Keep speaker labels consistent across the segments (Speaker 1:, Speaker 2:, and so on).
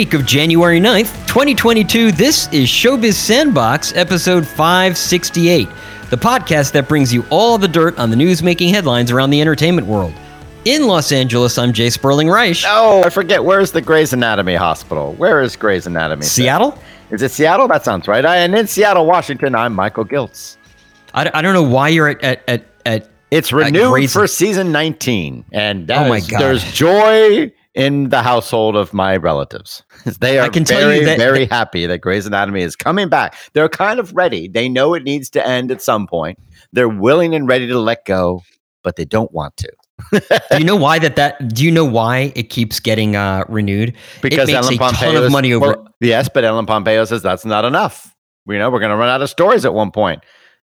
Speaker 1: week of January 9th, 2022. This is Showbiz Sandbox, episode 568, the podcast that brings you all the dirt on the news making headlines around the entertainment world. In Los Angeles, I'm Jay Sperling Reich.
Speaker 2: Oh, I forget. Where's the Grey's Anatomy Hospital? Where is Grey's Anatomy?
Speaker 1: Seattle?
Speaker 2: Is it Seattle? That sounds right. I, and in Seattle, Washington, I'm Michael Giltz.
Speaker 1: I, I don't know why you're at, at, at, at
Speaker 2: It's renewed for season 19. And
Speaker 1: Oh my
Speaker 2: is-
Speaker 1: God.
Speaker 2: there's joy in the household of my relatives. They are
Speaker 1: I can tell
Speaker 2: very,
Speaker 1: you that-
Speaker 2: very happy that Grey's Anatomy is coming back. They're kind of ready. They know it needs to end at some point. They're willing and ready to let go, but they don't want to.
Speaker 1: do you know why that that do you know why it keeps getting uh renewed
Speaker 2: because
Speaker 1: it makes
Speaker 2: Ellen
Speaker 1: a
Speaker 2: Pompeo
Speaker 1: ton of money over
Speaker 2: well, yes, but Ellen Pompeo says that's not enough. You know, we're going to run out of stories at one point.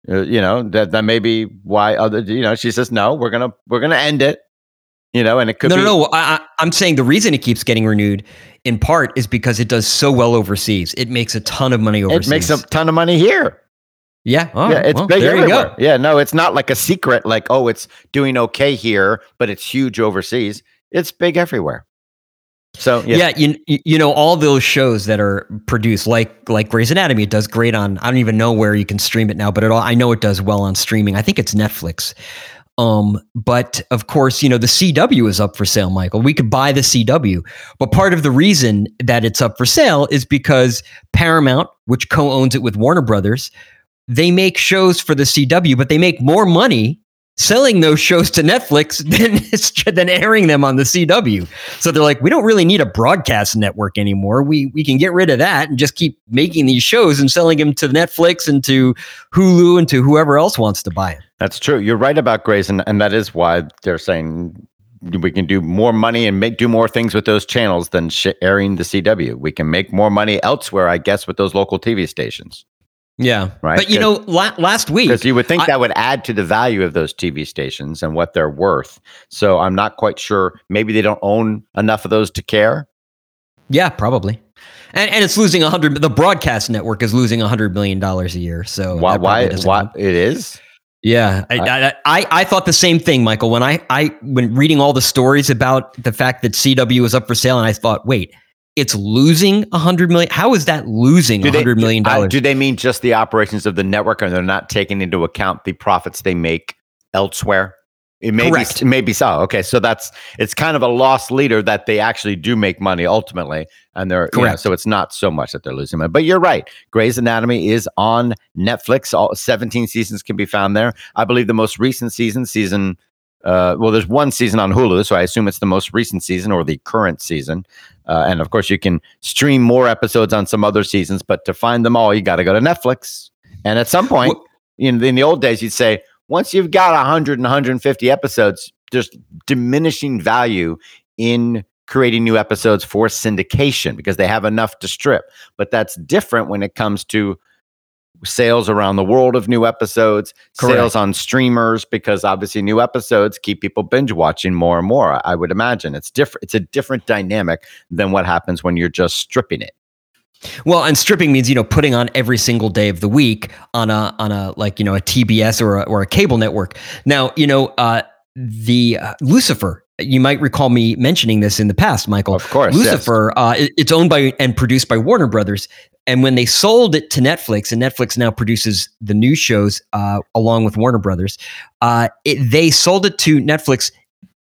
Speaker 2: Uh, you know that that may be why other. You know, she says no. We're gonna we're gonna end it. You know, and it could
Speaker 1: no,
Speaker 2: be
Speaker 1: no, no. I, I, I'm saying the reason it keeps getting renewed, in part, is because it does so well overseas. It makes a ton of money overseas.
Speaker 2: It makes a ton of money here.
Speaker 1: yeah. Oh,
Speaker 2: yeah, it's
Speaker 1: well,
Speaker 2: big
Speaker 1: there you
Speaker 2: everywhere.
Speaker 1: go.
Speaker 2: Yeah, no, it's not like a secret. Like, oh, it's doing okay here, but it's huge overseas. It's big everywhere. So
Speaker 1: Yeah, you, you know all those shows that are produced, like like Grey's Anatomy, it does great on. I don't even know where you can stream it now, but it all, I know it does well on streaming. I think it's Netflix. Um, but of course, you know the CW is up for sale, Michael. We could buy the CW, but part of the reason that it's up for sale is because Paramount, which co-owns it with Warner Brothers, they make shows for the CW, but they make more money selling those shows to Netflix than than airing them on the CW. So they're like, we don't really need a broadcast network anymore. We we can get rid of that and just keep making these shows and selling them to Netflix and to Hulu and to whoever else wants to buy it.
Speaker 2: That's true. You're right about Grey's, and, and that is why they're saying we can do more money and make do more things with those channels than sh- airing the CW. We can make more money elsewhere, I guess, with those local TV stations.
Speaker 1: Yeah,
Speaker 2: Right,
Speaker 1: But you know, la- last week,
Speaker 2: Because you would think
Speaker 1: I-
Speaker 2: that would add to the value of those TV stations and what they're worth. So I'm not quite sure. Maybe they don't own enough of those to care.
Speaker 1: yeah, probably. And, and it's losing hundred. The broadcast network is losing hundred million dollars a year. So
Speaker 2: why? Why? Why
Speaker 1: help.
Speaker 2: it is?
Speaker 1: Yeah, I, I, I I thought the same thing, Michael. When I I when reading all the stories about the fact that CW was up for sale, and I thought, wait, it's losing a hundred million. How is that losing a hundred million dollars?
Speaker 2: do they mean just the operations of the network, and they're not taking into account the profits they make elsewhere? It may
Speaker 1: Correct.
Speaker 2: Be, maybe so. Okay, so that's it's kind of a loss leader that they actually do make money ultimately, and they're you know,
Speaker 1: Correct.
Speaker 2: so it's not so much that they're losing money. But you're right. Grey's Anatomy is on Netflix. All 17 seasons can be found there. I believe the most recent season, season. Uh, well, there's one season on Hulu, so I assume it's the most recent season or the current season. Uh, and of course, you can stream more episodes on some other seasons, but to find them all, you got to go to Netflix. And at some point, in, in the old days, you'd say, once you've got 100 and 150 episodes, there's diminishing value in creating new episodes for syndication because they have enough to strip. But that's different when it comes to sales around the world of new episodes,
Speaker 1: Correct.
Speaker 2: sales on streamers, because obviously new episodes keep people binge watching more and more. I would imagine it's different. It's a different dynamic than what happens when you're just stripping it.
Speaker 1: Well, and stripping means you know putting on every single day of the week on a on a like you know a TBS or a, or a cable network. Now you know uh, the uh, Lucifer. You might recall me mentioning this in the past, Michael.
Speaker 2: Of course, yes.
Speaker 1: Lucifer. Uh, it- it's owned by and produced by Warner Brothers. And when they sold it to Netflix, and Netflix now produces the new shows uh, along with Warner Brothers, uh, it, they sold it to Netflix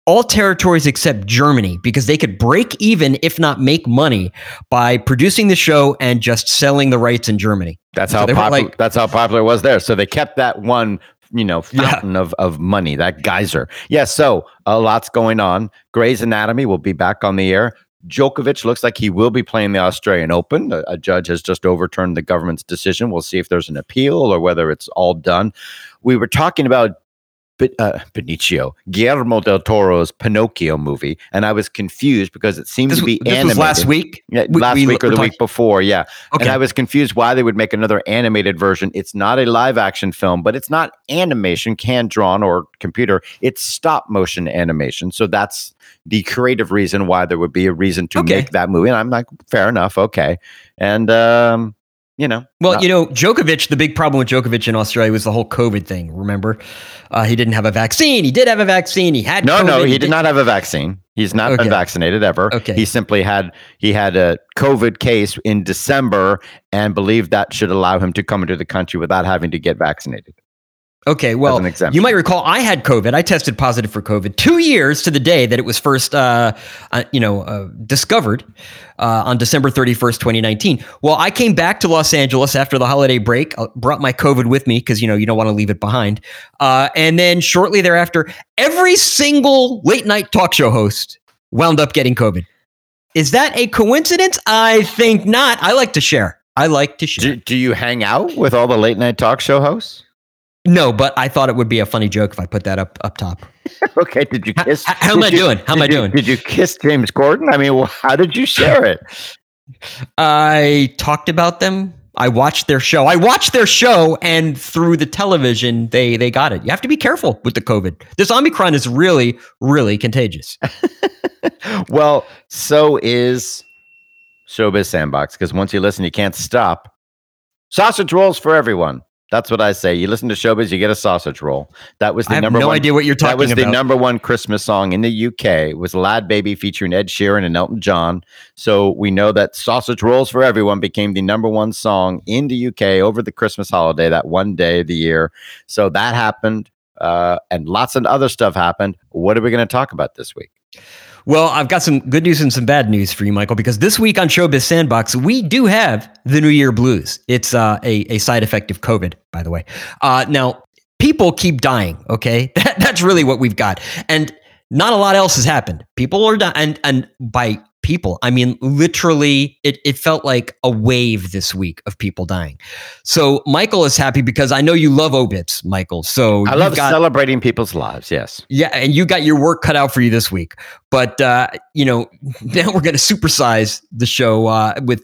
Speaker 1: all territories except Germany because they could break even, if not make money, by producing the show and just selling the rights in Germany.
Speaker 2: That's
Speaker 1: So
Speaker 2: how popular.
Speaker 1: like-
Speaker 2: that's how popular it was there. So they kept that one, you know,
Speaker 1: Yeah.
Speaker 2: fountain of of money, that geyser. Yeah. So a lot's going on. Grey's Anatomy will be back on the air. Djokovic looks like he will be playing the Australian Open. A, a judge has just overturned the government's decision. We'll see if there's an appeal or whether it's all done. We were talking about. But, uh, Benicio, Guillermo del Toro's Pinocchio movie, and I was confused because it seemed
Speaker 1: This,
Speaker 2: to be
Speaker 1: this
Speaker 2: animated.
Speaker 1: was last week.
Speaker 2: Yeah,
Speaker 1: We-
Speaker 2: last
Speaker 1: we
Speaker 2: week or the
Speaker 1: talking-
Speaker 2: week before, yeah.
Speaker 1: Okay.
Speaker 2: And I was confused why they would make another animated version. It's not a live action film, but it's not animation, hand drawn or computer. It's stop motion animation. So that's the creative reason why there would be a reason to
Speaker 1: Okay.
Speaker 2: make that movie. And I'm like, fair enough, okay. And um, you know,
Speaker 1: Well,
Speaker 2: not-
Speaker 1: you know, Djokovic, the big problem with Djokovic in Australia was the whole COVID thing. Remember? Uh, he didn't have a vaccine. He did have a vaccine. He had
Speaker 2: no,
Speaker 1: COVID.
Speaker 2: no, he
Speaker 1: did-
Speaker 2: did not have a vaccine. He's not
Speaker 1: Okay.
Speaker 2: been vaccinated ever.
Speaker 1: Okay.
Speaker 2: He simply had he had a COVID case in December and believed that should allow him to come into the country without having to get vaccinated.
Speaker 1: Okay, well, you might recall I had COVID. I tested positive for COVID two years to the day that it was first, uh, uh, you know, uh, discovered uh, on December thirty first, twenty nineteen. Well, I came back to Los Angeles after the holiday break. uh, brought my COVID with me because you know you don't want to leave it behind. Uh, and then shortly thereafter, every single late night talk show host wound up getting COVID. Is that a coincidence? I think not. I like to share. I like to share.
Speaker 2: Do, do you hang out with all the late night talk show hosts?
Speaker 1: No, but I thought it would be a funny joke if I put that up up top.
Speaker 2: Okay, did you kiss?
Speaker 1: h- how am I
Speaker 2: you-
Speaker 1: doing? How am I
Speaker 2: you-
Speaker 1: doing?
Speaker 2: Did you kiss James Corden? I mean, well, how did you share it?
Speaker 1: I talked about them. I watched their show. I watched their show, and through the television, they they got it. You have to be careful with the COVID. This Omicron is really, really contagious.
Speaker 2: well, so is Showbiz Sandbox because once you listen, you can't stop. Sausage rolls for everyone. That's what I say. You listen to Showbiz, you get a sausage roll. That was the
Speaker 1: I have
Speaker 2: number
Speaker 1: no
Speaker 2: one.
Speaker 1: idea what you're talking. About.
Speaker 2: That was
Speaker 1: talking
Speaker 2: the number one Christmas song in the UK. It was Lad Baby featuring Ed Sheeran and Elton John. So we know that Sausage Rolls for Everyone became the number one song in the UK over the Christmas holiday, that one day of the year. So that happened. Uh, and lots of other stuff happened. What are we going to talk about this week?
Speaker 1: Well, I've got some good news and some bad news for you, Michael, because this week on Showbiz Sandbox, we do have the New Year blues. It's uh, a, a side effect of COVID, by the way. Uh, now, people keep dying, okay? That, that's really what we've got. And not a lot else has happened. People are dying. And, and by people, I mean, literally, it, it felt like a wave this week of people dying. So Michael is happy because I know you love obits, Michael. So
Speaker 2: I love
Speaker 1: got,
Speaker 2: celebrating people's lives. Yes.
Speaker 1: yeah, and you got your work cut out for you this week. But uh, you know, now we're going to supersize the show uh, with.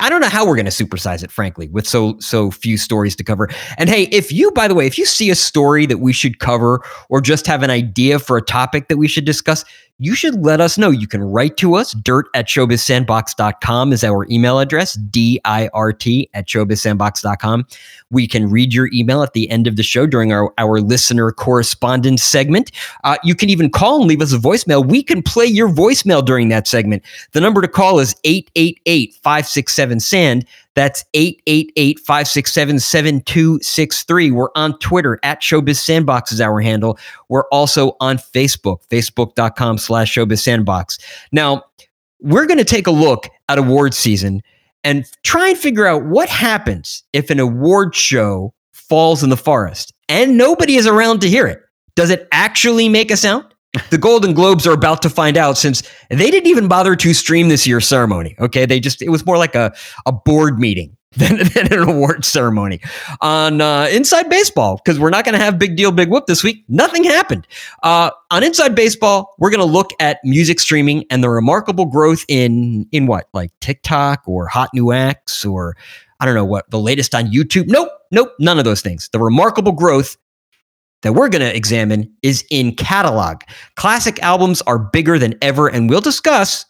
Speaker 1: I don't know how we're going to supersize it, frankly, with so so few stories to cover. And hey, if you, by the way, if you see a story that we should cover, or just have an idea for a topic that we should discuss, you should let us know. You can write to us. Dirt at showbizsandbox.com is our email address. D I R T at showbizsandbox.com. We can read your email at the end of the show during our, our listener correspondence segment. Uh, you can even call and leave us a voicemail. We can play your voicemail during that segment. The number to call is 888 567 SAND. That's 888 567 7263. We're on Twitter at Showbiz Sandbox is our handle. We're also on Facebook, facebook.com slash Showbiz Sandbox. Now, we're going to take a look at award season and try and figure out what happens if an award show falls in the forest and nobody is around to hear it. Does it actually make a sound? The Golden Globes are about to find out since they didn't even bother to stream this year's ceremony. Okay. They just, it was more like a, a board meeting than, than an award ceremony on uh, Inside Baseball because we're not going to have Big Deal, Big Whoop this week. Nothing happened. Uh, on Inside Baseball, we're going to look at music streaming and the remarkable growth in, in what, like TikTok or Hot New Acts or I don't know what, the latest on YouTube. Nope. Nope. None of those things. The remarkable growth that we're going to examine is in catalog. Classic albums are bigger than ever, and we'll discuss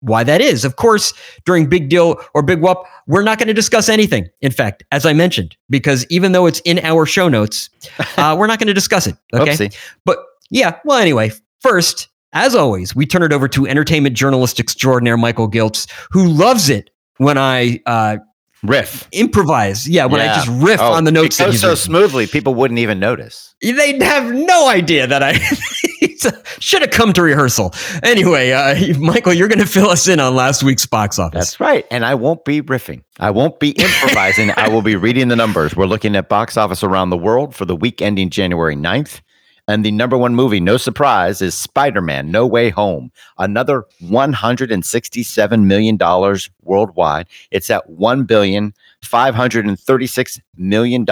Speaker 1: why that is. Of course, during Big Deal or Big Whoop, we're not going to discuss anything. In fact, as I mentioned, because even though it's in our show notes, uh, we're not going to discuss it. Okay.
Speaker 2: Oopsie.
Speaker 1: But yeah, well, anyway, first, as always, we turn it over to entertainment journalist extraordinaire Michael Giltz, who loves it when I uh,
Speaker 2: Riff.
Speaker 1: improvise. Yeah, when I just riff
Speaker 2: Oh,
Speaker 1: on the notes.
Speaker 2: It goes so
Speaker 1: written.
Speaker 2: smoothly, people wouldn't even notice.
Speaker 1: They'd have no idea that I should have come to rehearsal. Anyway, uh, Michael, you're going to fill us in on last week's box office.
Speaker 2: That's right. And I won't be riffing. I won't be improvising. I will be reading the numbers. We're looking at box office around the world for the week ending January 9th. And the number one movie, no surprise, is Spider Man No Way Home. Another $167 million worldwide. It's at $1,536 million.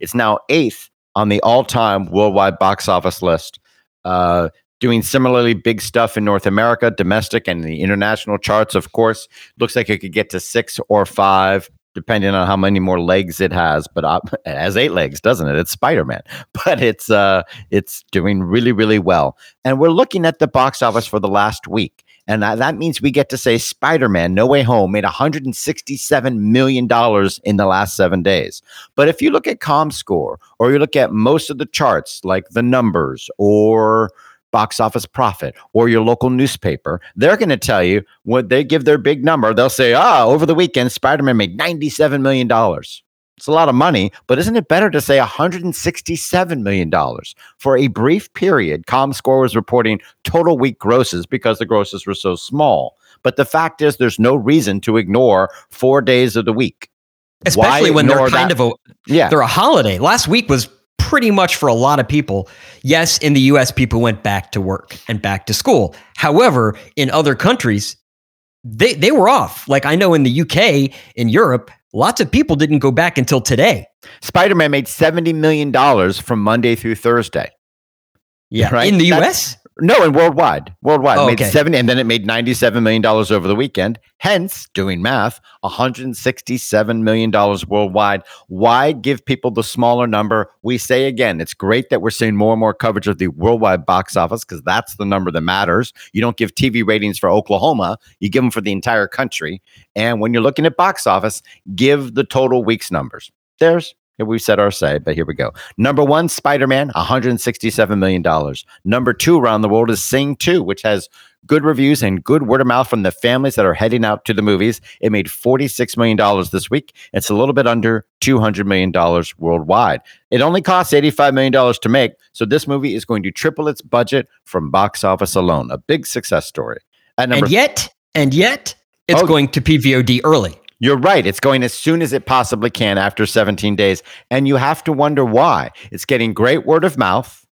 Speaker 2: It's now eighth on the all time worldwide box office list. Uh, doing similarly big stuff in North America, domestic, and the international charts, of course. Looks like it could get to six or five, depending on how many more legs it has. But uh, it has eight legs, doesn't it? It's Spider Man, but it's uh, it's doing really, really well. And we're looking at the box office for the last week. And that, that means we get to say Spider Man No Way Home made $167 million in the last seven days. But if you look at ComScore or you look at most of the charts like the numbers or box office profit or your local newspaper, they're going to tell you when they give their big number, they'll say, ah, over the weekend, Spider Man made $97 million. It's a lot of money, but isn't it better to say $167 million? For a brief period, ComScore was reporting total week grosses because the grosses were so small. But the fact is, there's no reason to ignore four days of the week.
Speaker 1: Especially when they're kind that? of a
Speaker 2: yeah.
Speaker 1: they're a holiday. Last week was pretty much for a lot of people. Yes, in the US, people went back to work and back to school. However, in other countries, they, they were off. Like I know in the UK, in Europe, lots of people didn't go back until today.
Speaker 2: Spider Man made $70 million from Monday through Thursday.
Speaker 1: Yeah. Right? In the US?
Speaker 2: No, and worldwide. Worldwide. Oh, made okay. 70 and then it made $97 million over the weekend. Hence, doing math, $167 million worldwide. Why give people the smaller number? We say again, it's great that we're seeing more and more coverage of the worldwide box office because that's the number that matters. You don't give TV ratings for Oklahoma, you give them for the entire country. And when you're looking at box office, give the total weeks numbers. There's we said our say, but here we go. Number one, Spider Man, $167 million. Number two around the world is Sing 2, which has good reviews and good word of mouth from the families that are heading out to the movies. It made $46 million this week. It's a little bit under $200 million worldwide. It only costs $85 million to make. So this movie is going to triple its budget from box office alone. A big success story.
Speaker 1: and yet, and yet, it's oh, going to PVOD early.
Speaker 2: You're right. It's going as soon as it possibly can after 17 days. And you have to wonder why. It's getting great word of mouth.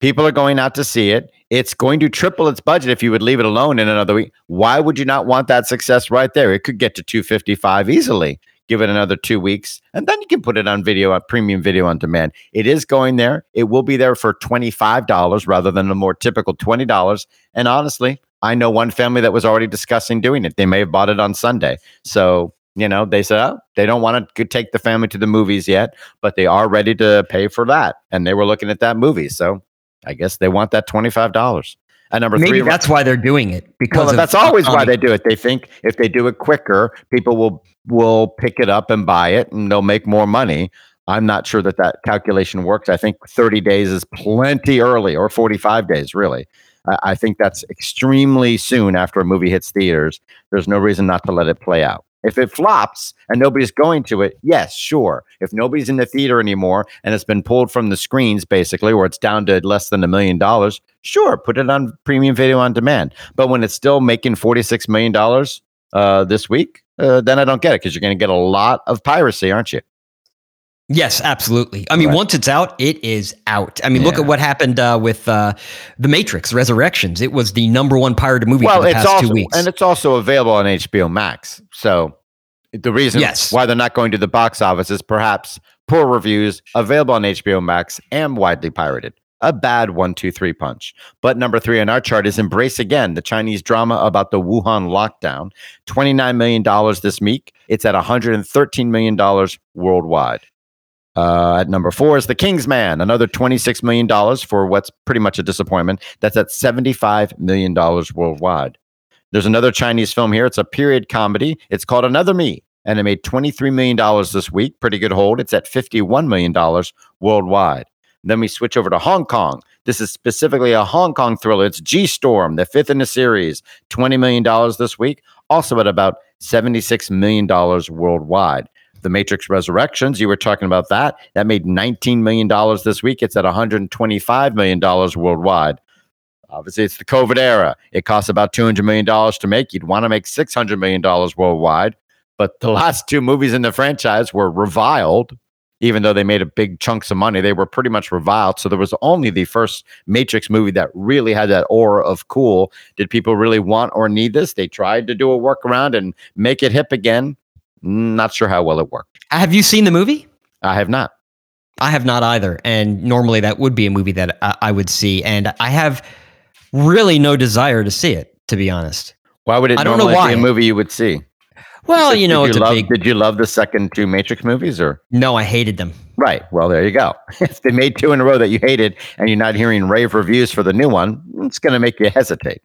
Speaker 2: People are going out to see it. It's going to triple its budget if you would leave it alone in another week. Why would you not want that success right there? It could get to 255 easily. Give it another two weeks, and then you can put it on video, on premium video on demand. It is going there. It will be there for $25 rather than the more typical $20. And honestly, I know one family that was already discussing doing it. They may have bought it on Sunday. So, you know, they said, oh, they don't want to take the family to the movies yet, but they are ready to pay for that. And they were looking at that movie. So I guess they want that $25.
Speaker 1: At number Maybe three, that's why they're doing it because well,
Speaker 2: of, that's always why they do it. They think if they do it quicker, people will will pick it up and buy it, and they'll make more money. I'm not sure that that calculation works. I think 30 days is plenty early, or 45 days, really. I, think that's extremely soon after a movie hits theaters. There's no reason not to let it play out. If it flops and nobody's going to it, yes, sure. If nobody's in the theater anymore and it's been pulled from the screens, basically, or it's down to less than a million dollars, sure, put it on premium video on demand. But when it's still making $46 million uh, this week, uh, then I don't get it because you're going to get a lot of piracy, aren't you?
Speaker 1: Yes, absolutely. I mean, right. once it's out, it is out. I mean, yeah. look at what happened uh, with uh, the Matrix Resurrections. It was the number one pirated movie well, for the past
Speaker 2: also,
Speaker 1: two weeks,
Speaker 2: and it's also available on HBO Max. So the reason yes. why they're not going to the box office is perhaps poor reviews, available on HBO Max, and widely pirated. A bad one, two, three punch. But number three on our chart is Embrace Again, the Chinese drama about the Wuhan lockdown. $29 million this week. It's at $113 million worldwide. Uh, at number four is The King's Man, another $26 million for what's pretty much a disappointment. That's at $75 million worldwide. There's another Chinese film here. It's a period comedy. It's called Another Me, and it made $23 million this week. Pretty good hold. It's at $51 million worldwide. Then we switch over to Hong Kong. This is specifically a Hong Kong thriller. It's G Storm, the fifth in the series, $20 million this week, also at about $76 million worldwide. The Matrix Resurrections, you were talking about that. That made $19 million this week. It's at $125 million worldwide. Obviously, it's the COVID era. It costs about $200 million to make. You'd want to make $600 million worldwide. But the last two movies in the franchise were reviled, even though they made a big chunks of money. They were pretty much reviled. So there was only the first Matrix movie that really had that aura of cool. Did people really want or need this? They tried to do a workaround and make it hip again. Not sure how well it worked.
Speaker 1: Have you seen the movie?
Speaker 2: I have not.
Speaker 1: I have not either. And normally that would be a movie that I, I would see. And I have really no desire to see it, to be honest.
Speaker 2: Why would it I don't know why. be a movie you would see?
Speaker 1: Well, you know,
Speaker 2: did you,
Speaker 1: love,
Speaker 2: big... did you love the second two Matrix movies or?
Speaker 1: No, I hated them.
Speaker 2: Right. Well, there you go. if they made two in a row that you hated and you're not hearing rave reviews for the new one, it's going to make you hesitate.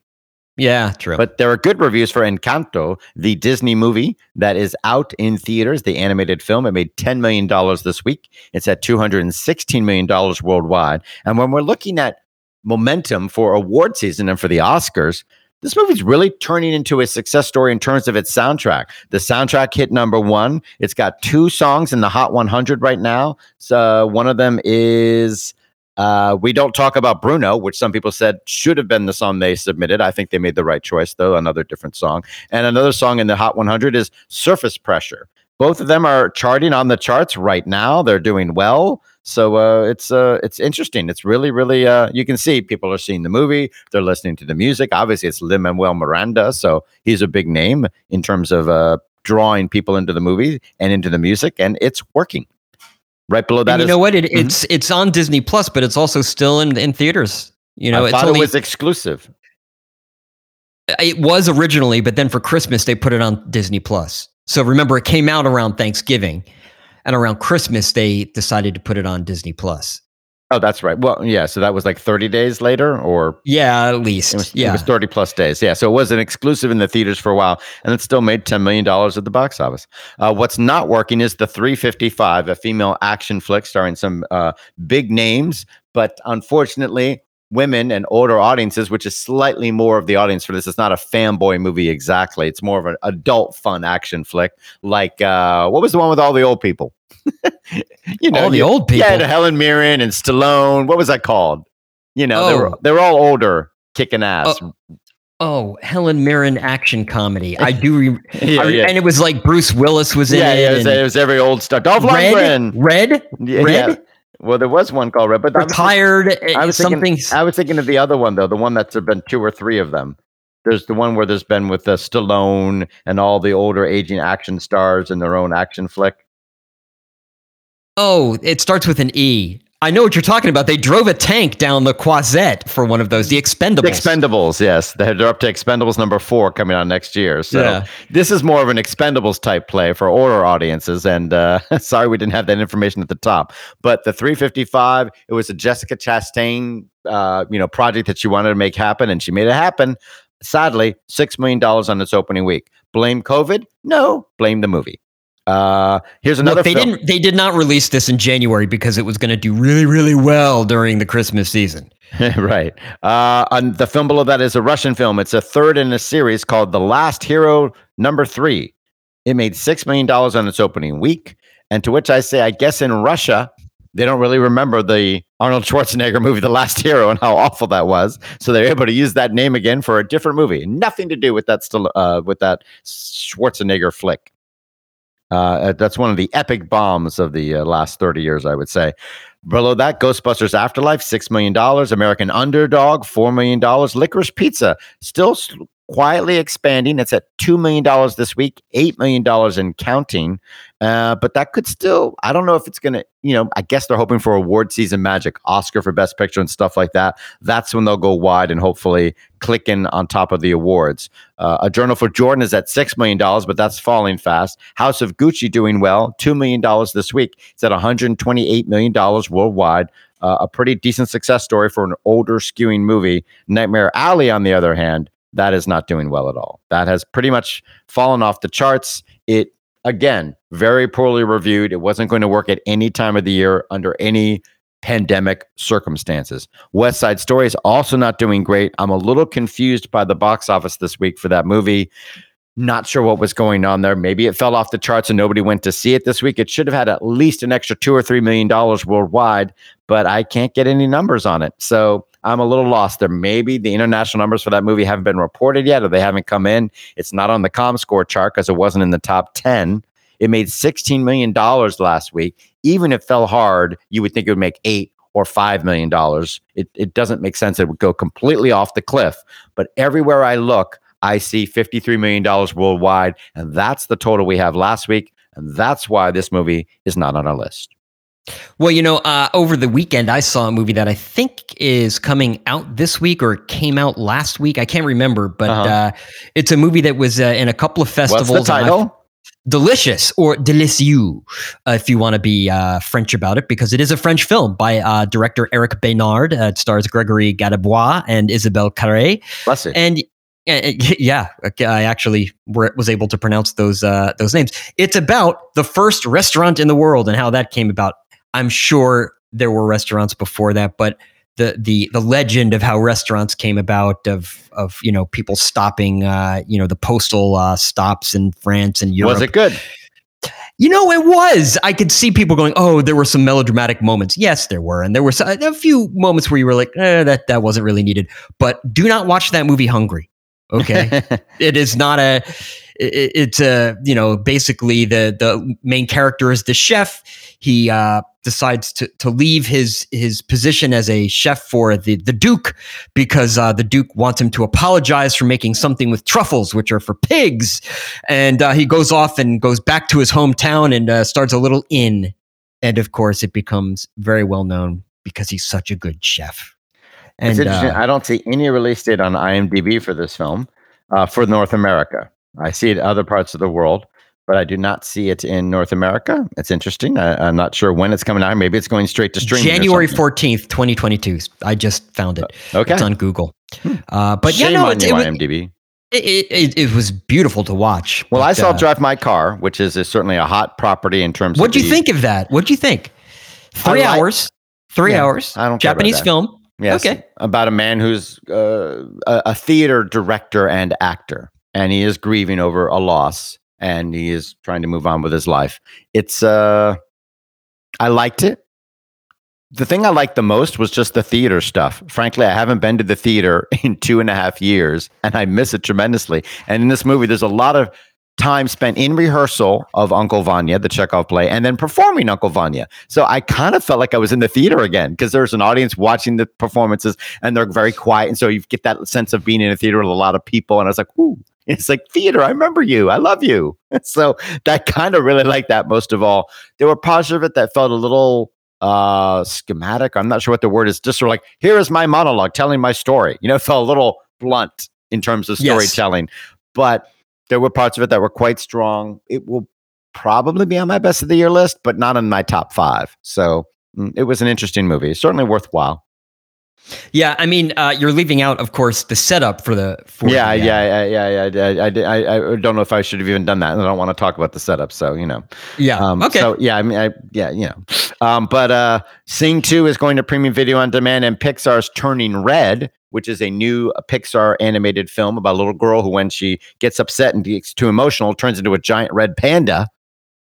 Speaker 1: Yeah, true.
Speaker 2: But there are good reviews for Encanto, the Disney movie that is out in theaters, the animated film. It made $10 million this week. It's at $216 million worldwide. And when we're looking at momentum for award season and for the Oscars, this movie's really turning into a success story in terms of its soundtrack. The soundtrack hit number one. It's got two songs in the Hot 100 right now. So one of them is uh, We Don't Talk About Bruno, which some people said should have been the song they submitted. I think they made the right choice, though, another different song. And another song in the Hot 100 is Surface Pressure. Both of them are charting on the charts right now. They're doing well. So uh, it's uh, it's interesting. It's really, really uh, you can see people are seeing the movie. They're listening to the music. Obviously, it's Lin Manuel Miranda, so he's a big name in terms of uh, drawing people into the movie and into the music, and it's working. Right below that,
Speaker 1: And you
Speaker 2: is-
Speaker 1: know what? It,
Speaker 2: Mhm.
Speaker 1: It's it's on Disney Plus, but it's also still in in theaters. You know,
Speaker 2: I
Speaker 1: it's
Speaker 2: thought
Speaker 1: only
Speaker 2: it was exclusive.
Speaker 1: it was originally, but then for Christmas they put it on Disney Plus. So remember, it came out around Thanksgiving, and around Christmas they decided to put it on Disney Plus.
Speaker 2: Oh, that's right. Well, yeah. So that was like 30 days later, or
Speaker 1: Yeah, at least.
Speaker 2: it was,
Speaker 1: yeah.
Speaker 2: it was 30 plus days. Yeah. So it was an exclusive in the theaters for a while, and it still made $10 million at the box office. Uh, what's not working is the 355, a female action flick starring some uh, big names, but unfortunately, women and older audiences, which is slightly more of the audience for this. It's not a fanboy movie exactly. It's more of an adult fun action flick. Like, uh, what was the one with all the old people? you
Speaker 1: All the
Speaker 2: you-
Speaker 1: old people.
Speaker 2: Yeah, Helen Mirren and Stallone. What was that called? You know, they were
Speaker 1: Oh.
Speaker 2: they were all older, kicking ass.
Speaker 1: Oh, Helen Mirren action comedy. I do, re-
Speaker 2: yeah,
Speaker 1: I-
Speaker 2: yeah.
Speaker 1: and it was like Bruce Willis was in
Speaker 2: yeah,
Speaker 1: it.
Speaker 2: yeah, it was, it was every old stuff. Dolph
Speaker 1: Red,
Speaker 2: Lundgren.
Speaker 1: Red,
Speaker 2: Yeah,
Speaker 1: Red?
Speaker 2: yeah. Well, there was one called Red, but I was,
Speaker 1: retired.
Speaker 2: I was
Speaker 1: something.
Speaker 2: thinking, I was thinking of the other one though, the one that's been two or three of them. There's the one where there's been with uh, Stallone and all the older aging action stars in their own action flick.
Speaker 1: Oh, it starts with an E. I know what you're talking about. They drove a tank down the Croisette for one of those, the Expendables.
Speaker 2: The Expendables, yes, they're up to Expendables number four coming out next year. So
Speaker 1: Yeah.
Speaker 2: this is more of an Expendables type play for older audiences. And uh, sorry we didn't have that information at the top. But the 355, it was a Jessica Chastain, uh, you know, project that she wanted to make happen, and she made it happen. Sadly, six million dollars on its opening week. Blame COVID? No, blame the movie. Uh, here's another.
Speaker 1: Look, they
Speaker 2: film.
Speaker 1: didn't. They did not release this in January because it was going to do really, really well during the Christmas season.
Speaker 2: right. Uh, and the film below that is a Russian film. It's a third in a series called The Last Hero Number Three. It made $6 million on its opening week. And to which I say, I guess in Russia, they don't really remember the Arnold Schwarzenegger movie, The Last Hero, and how awful that was. So they're able to use that name again for a different movie. Nothing to do with that still uh, with that Schwarzenegger flick. Uh, that's one of the epic bombs of the uh, last 30 years, I would say. Below that, Ghostbusters Afterlife, $6 million. American Underdog, $4 million. Licorice Pizza, still quietly expanding. It's at $2 million this week, $8 million in counting. Uh, but that could still, I don't know if it's going to, you know, I guess they're hoping for award season magic, Oscar for Best Picture and stuff like that. That's when they'll go wide and hopefully click in on top of the awards. Uh, a Journal for Jordan is at $6 million, but that's falling fast. House of Gucci doing well, $2 million this week. It's at $128 million worldwide. Uh, a pretty decent success story for an older skewing movie. Nightmare Alley, on the other hand, that is not doing well at all. That has pretty much fallen off the charts. It, again, very poorly reviewed. It wasn't going to work at any time of the year under any pandemic circumstances. West Side Story is also not doing great. I'm a little confused by the box office this week for that movie. Not sure what was going on there. Maybe it fell off the charts and nobody went to see it this week. It should have had at least an extra two or three million dollars worldwide, but I can't get any numbers on it. So I'm a little lost there. Maybe the international numbers for that movie haven't been reported yet or they haven't come in. It's not on the ComScore chart because it wasn't in the top 10. It made $16 million last week. Even if it fell hard, you would think it would make eight or $5 million. It, it doesn't make sense. It would go completely off the cliff. But everywhere I look, I see $53 million worldwide. And that's the total we have last week. And that's why this movie is not on our list.
Speaker 1: Well, you know, uh, over the weekend, I saw a movie that I think is coming out this week or came out last week. I can't remember, but
Speaker 2: Uh-huh.
Speaker 1: uh, it's a movie that was uh, in a couple of festivals.
Speaker 2: What's the title?
Speaker 1: Delicious or Delicieux, uh, if you want to be uh, French about it, because it is a French film by uh, director Eric Besnard. Uh, it stars Gregory Gadebois and Isabelle Carré.
Speaker 2: Bless it.
Speaker 1: And uh, yeah, I actually were, was able to pronounce those uh, those names. It's about the first restaurant in the world and how that came about. I'm sure there were restaurants before that, but the the the legend of how restaurants came about of of you know people stopping uh, you know the postal uh, stops in France and Europe.
Speaker 2: Was it good?
Speaker 1: You know, it was. I could see people going, "Oh, there were some melodramatic moments." Yes, there were, and there were a few moments where you were like, eh, "That that wasn't really needed." But do not watch that movie hungry. Okay, it is not a. It, it's a you know basically the the main character is the chef. He uh, decides to to leave his his position as a chef for the the Duke because uh, the Duke wants him to apologize for making something with truffles, which are for pigs, and uh, he goes off and goes back to his hometown and uh, starts a little inn, and of course it becomes very well known because he's such a good chef.
Speaker 2: And, it's interesting. Uh, I don't see any release date on IMDb for this film uh, for North America. I see it in other parts of the world, but I do not see it in North America. It's interesting. I, am not sure when it's coming out. Maybe it's going straight to streaming.
Speaker 1: January 14th, 2022. I just found it.
Speaker 2: Uh, okay.
Speaker 1: It's on Google. Hmm. Uh, but
Speaker 2: Shame
Speaker 1: yeah, no,
Speaker 2: on
Speaker 1: it,
Speaker 2: you,
Speaker 1: it,
Speaker 2: IMDb.
Speaker 1: It, it, it, was beautiful to watch.
Speaker 2: Well,
Speaker 1: but,
Speaker 2: I saw
Speaker 1: uh,
Speaker 2: Drive My Car, which is, is certainly a hot property in terms of
Speaker 1: What'd
Speaker 2: of.
Speaker 1: you
Speaker 2: the-
Speaker 1: think of that? What'd you think? Three
Speaker 2: I
Speaker 1: hours. Three
Speaker 2: Yeah,
Speaker 1: hours.
Speaker 2: I don't care
Speaker 1: Japanese film.
Speaker 2: Yes,
Speaker 1: Okay.
Speaker 2: about a man who's uh, a, a theater director and actor, and he is grieving over a loss, and he is trying to move on with his life. It's uh, I liked it. The thing I liked the most was just the theater stuff. Frankly, I haven't been to the theater in two and a half years, and I miss it tremendously. And in this movie, there's a lot of time spent in rehearsal of Uncle Vanya, the Chekhov play, and then performing Uncle Vanya. So I kind of felt like I was in the theater again because there's an audience watching the performances and they're very quiet. And so you get that sense of being in a theater with a lot of people. And I was like, ooh, it's like theater. I remember you. I love you. So that kind of really liked that most of all. There were parts of it that felt a little uh schematic. I'm not sure what the word is. Just sort of like, here is my monologue telling my story. You know, it felt a little blunt in terms of
Speaker 1: Yes.
Speaker 2: storytelling. But there were parts of it that were quite strong. It will probably be on my best of the year list, but not in my top five. So mm, it was an interesting movie. Certainly worthwhile.
Speaker 1: Yeah, I mean, uh, you're leaving out, of course, the setup for the. For
Speaker 2: yeah,
Speaker 1: the, uh,
Speaker 2: yeah, yeah, yeah, yeah. I, I, I, I don't know if I should have even done that. I don't want to talk about the setup. So you know.
Speaker 1: yeah.
Speaker 2: Um,
Speaker 1: okay.
Speaker 2: So yeah, I mean, I, yeah, you know. Um, but uh, Sing Two is going to premium video on demand, and Pixar's Turning Red, which is a new Pixar animated film about a little girl who, when she gets upset and gets too emotional, turns into a giant red panda.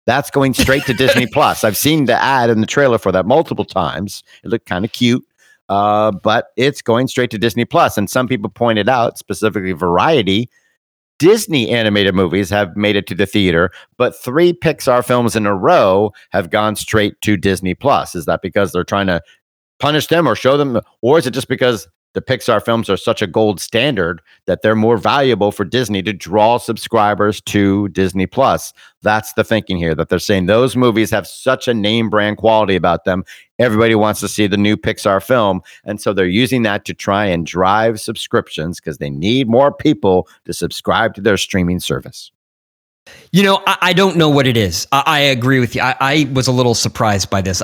Speaker 2: That's going straight to Disney Plus. I've seen the ad and the trailer for that multiple times. It looked kind of cute. Uh, but it's going straight to Disney Plus. And some people pointed out, specifically Variety, Disney animated movies have made it to the theater, but three Pixar films in a row have gone straight to Disney Plus. Is that because they're trying to punish them or show them, or is it just because the Pixar films are such a gold standard that they're more valuable for Disney to draw subscribers to Disney Plus? That's the thinking here that they're saying those movies have such a name brand quality about them. Everybody wants to see the new Pixar film. And so they're using that to try and drive subscriptions because they need more people to subscribe to their streaming service.
Speaker 1: You know, I, I don't know what it is. I, I agree with you. I, I was a little surprised by this,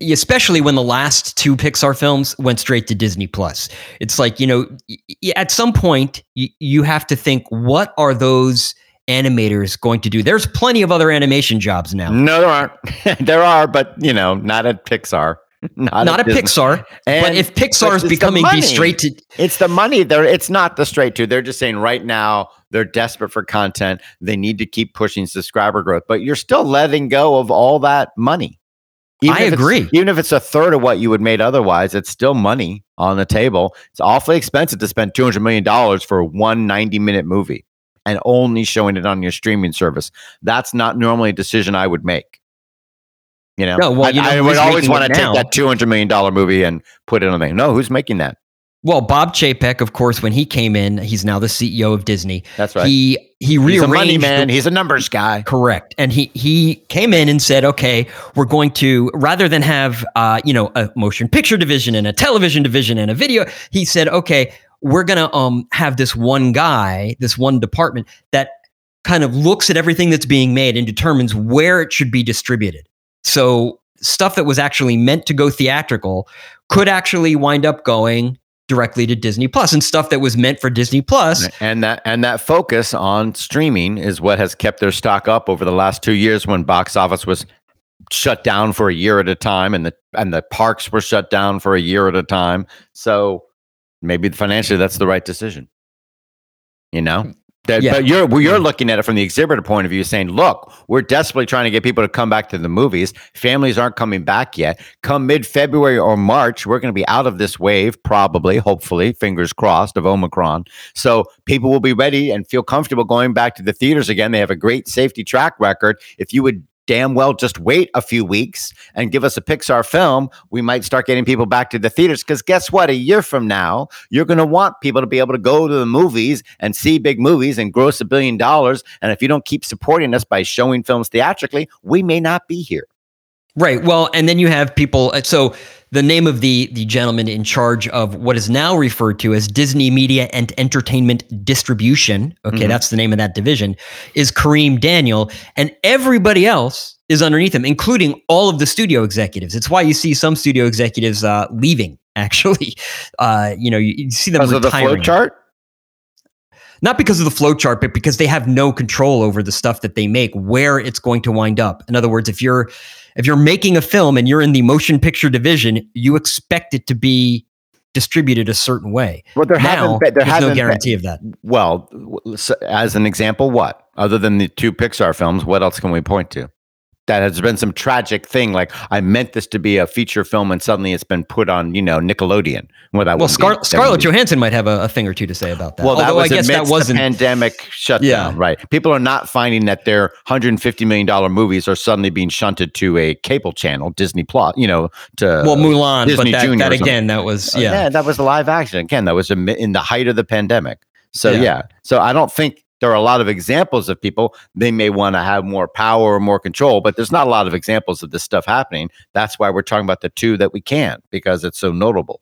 Speaker 1: especially when the last two Pixar films went straight to Disney Plus. It's like you know, y- at some point y- you have to think, what are those animators going to do? There's plenty of other animation jobs now.
Speaker 2: No, there aren't. there are, but you know, not at Pixar. Not,
Speaker 1: Not a
Speaker 2: Disney.
Speaker 1: Pixar, but
Speaker 2: And-
Speaker 1: if
Speaker 2: but
Speaker 1: Pixar
Speaker 2: it's
Speaker 1: is
Speaker 2: the
Speaker 1: becoming
Speaker 2: money.
Speaker 1: the straight to
Speaker 2: It's the money. They're it's not the straight to. They're just saying right now they're desperate for content. They need to keep pushing subscriber growth, but you're still letting go of all that money.
Speaker 1: I agree.
Speaker 2: Even if it's a third of what you would made otherwise, it's still money on the table. It's awfully expensive to spend two hundred million dollars for one 90 minute movie and only showing it on your streaming service. That's not normally a decision I would make. You know,
Speaker 1: No, well, you know
Speaker 2: I, I would always want to take that two hundred million dollar movie and put it on the no. Who's making that?
Speaker 1: well, Bob Chapek, of course, when he came in, he's now the CEO of Disney.
Speaker 2: That's right.
Speaker 1: He he
Speaker 2: He's a
Speaker 1: rearranged
Speaker 2: money
Speaker 1: the-
Speaker 2: man. He's a numbers guy.
Speaker 1: Correct. And he he came in and said, okay, we're going to rather than have uh, you know a motion picture division and a television division and a video, he said, okay, we're gonna um have this one guy, this one department that kind of looks at everything that's being made and determines where it should be distributed. So stuff that was actually meant to go theatrical could actually wind up going directly to Disney Plus and stuff that was meant for Disney Plus
Speaker 2: And that and that focus on streaming is what has kept their stock up over the last two years when box office was shut down for a year at a time, and the and the parks were shut down for a year at a time. So maybe financially, that's the right decision. You know, hmm. That,
Speaker 1: Yeah.
Speaker 2: But you're well, you're looking at it from the exhibitor point of view, saying, "Look, we're desperately trying to get people to come back to the movies. Families aren't coming back yet. Come mid February or March, we're going to be out of this wave, probably, hopefully, fingers crossed, of Omicron. So people will be ready and feel comfortable going back to the theaters again. They have a great safety track record. If you would." Damn well, just wait a few weeks and give us a Pixar film. We might start getting people back to the theaters. Because guess what? A year from now, you're going to want people to be able to go to the movies and see big movies and gross a billion dollars. And if you don't keep supporting us by showing films theatrically, we may not be here.
Speaker 1: Right. Well, and then you have people. uh, So the name of the the gentleman in charge of what is now referred to as Disney Media and Entertainment Distribution. Okay,
Speaker 2: Mhm.
Speaker 1: that's the name of that division. Is Kareem Daniel, and everybody else is underneath him, including all of the studio executives. It's why you see some studio executives uh, leaving. Actually, uh, you know, you, you see them
Speaker 2: Because of the
Speaker 1: retiring
Speaker 2: flow chart?
Speaker 1: not because of the flow chart, but because they have no control over the stuff that they make, where it's going to wind up. In other words, if you're if you're making a film and you're in the motion picture division, you expect it to be distributed a certain way.
Speaker 2: Well, there
Speaker 1: now,
Speaker 2: haven't been, there
Speaker 1: there's
Speaker 2: hasn't
Speaker 1: no
Speaker 2: been-
Speaker 1: guarantee of that.
Speaker 2: well, so as an example, what other than the two Pixar films? What else can we point to? That has been some tragic thing. Like I meant this to be a feature film, and suddenly it's been put on, you know, Nickelodeon. Well, that
Speaker 1: Well, Scar- Scarlett Johansson might have a, a thing or two to say about that.
Speaker 2: Well, that
Speaker 1: Although
Speaker 2: was
Speaker 1: I guess that wasn't.
Speaker 2: pandemic shutdown,
Speaker 1: Yeah.
Speaker 2: right? People are not finding that their 150 million dollar movies are suddenly being shunted to a cable channel, Disney Plus, you know, to
Speaker 1: well, Mulan,
Speaker 2: Disney
Speaker 1: but that,
Speaker 2: Junior
Speaker 1: that again, that was
Speaker 2: Uh,
Speaker 1: yeah.
Speaker 2: that was live action. Again, that was in the height of the pandemic. So
Speaker 1: Yeah.
Speaker 2: yeah. So I don't think there are a lot of examples of people they may want to have more power or more control, but there's not a lot of examples of this stuff happening. That's why we're talking about the two that we can because it's so notable.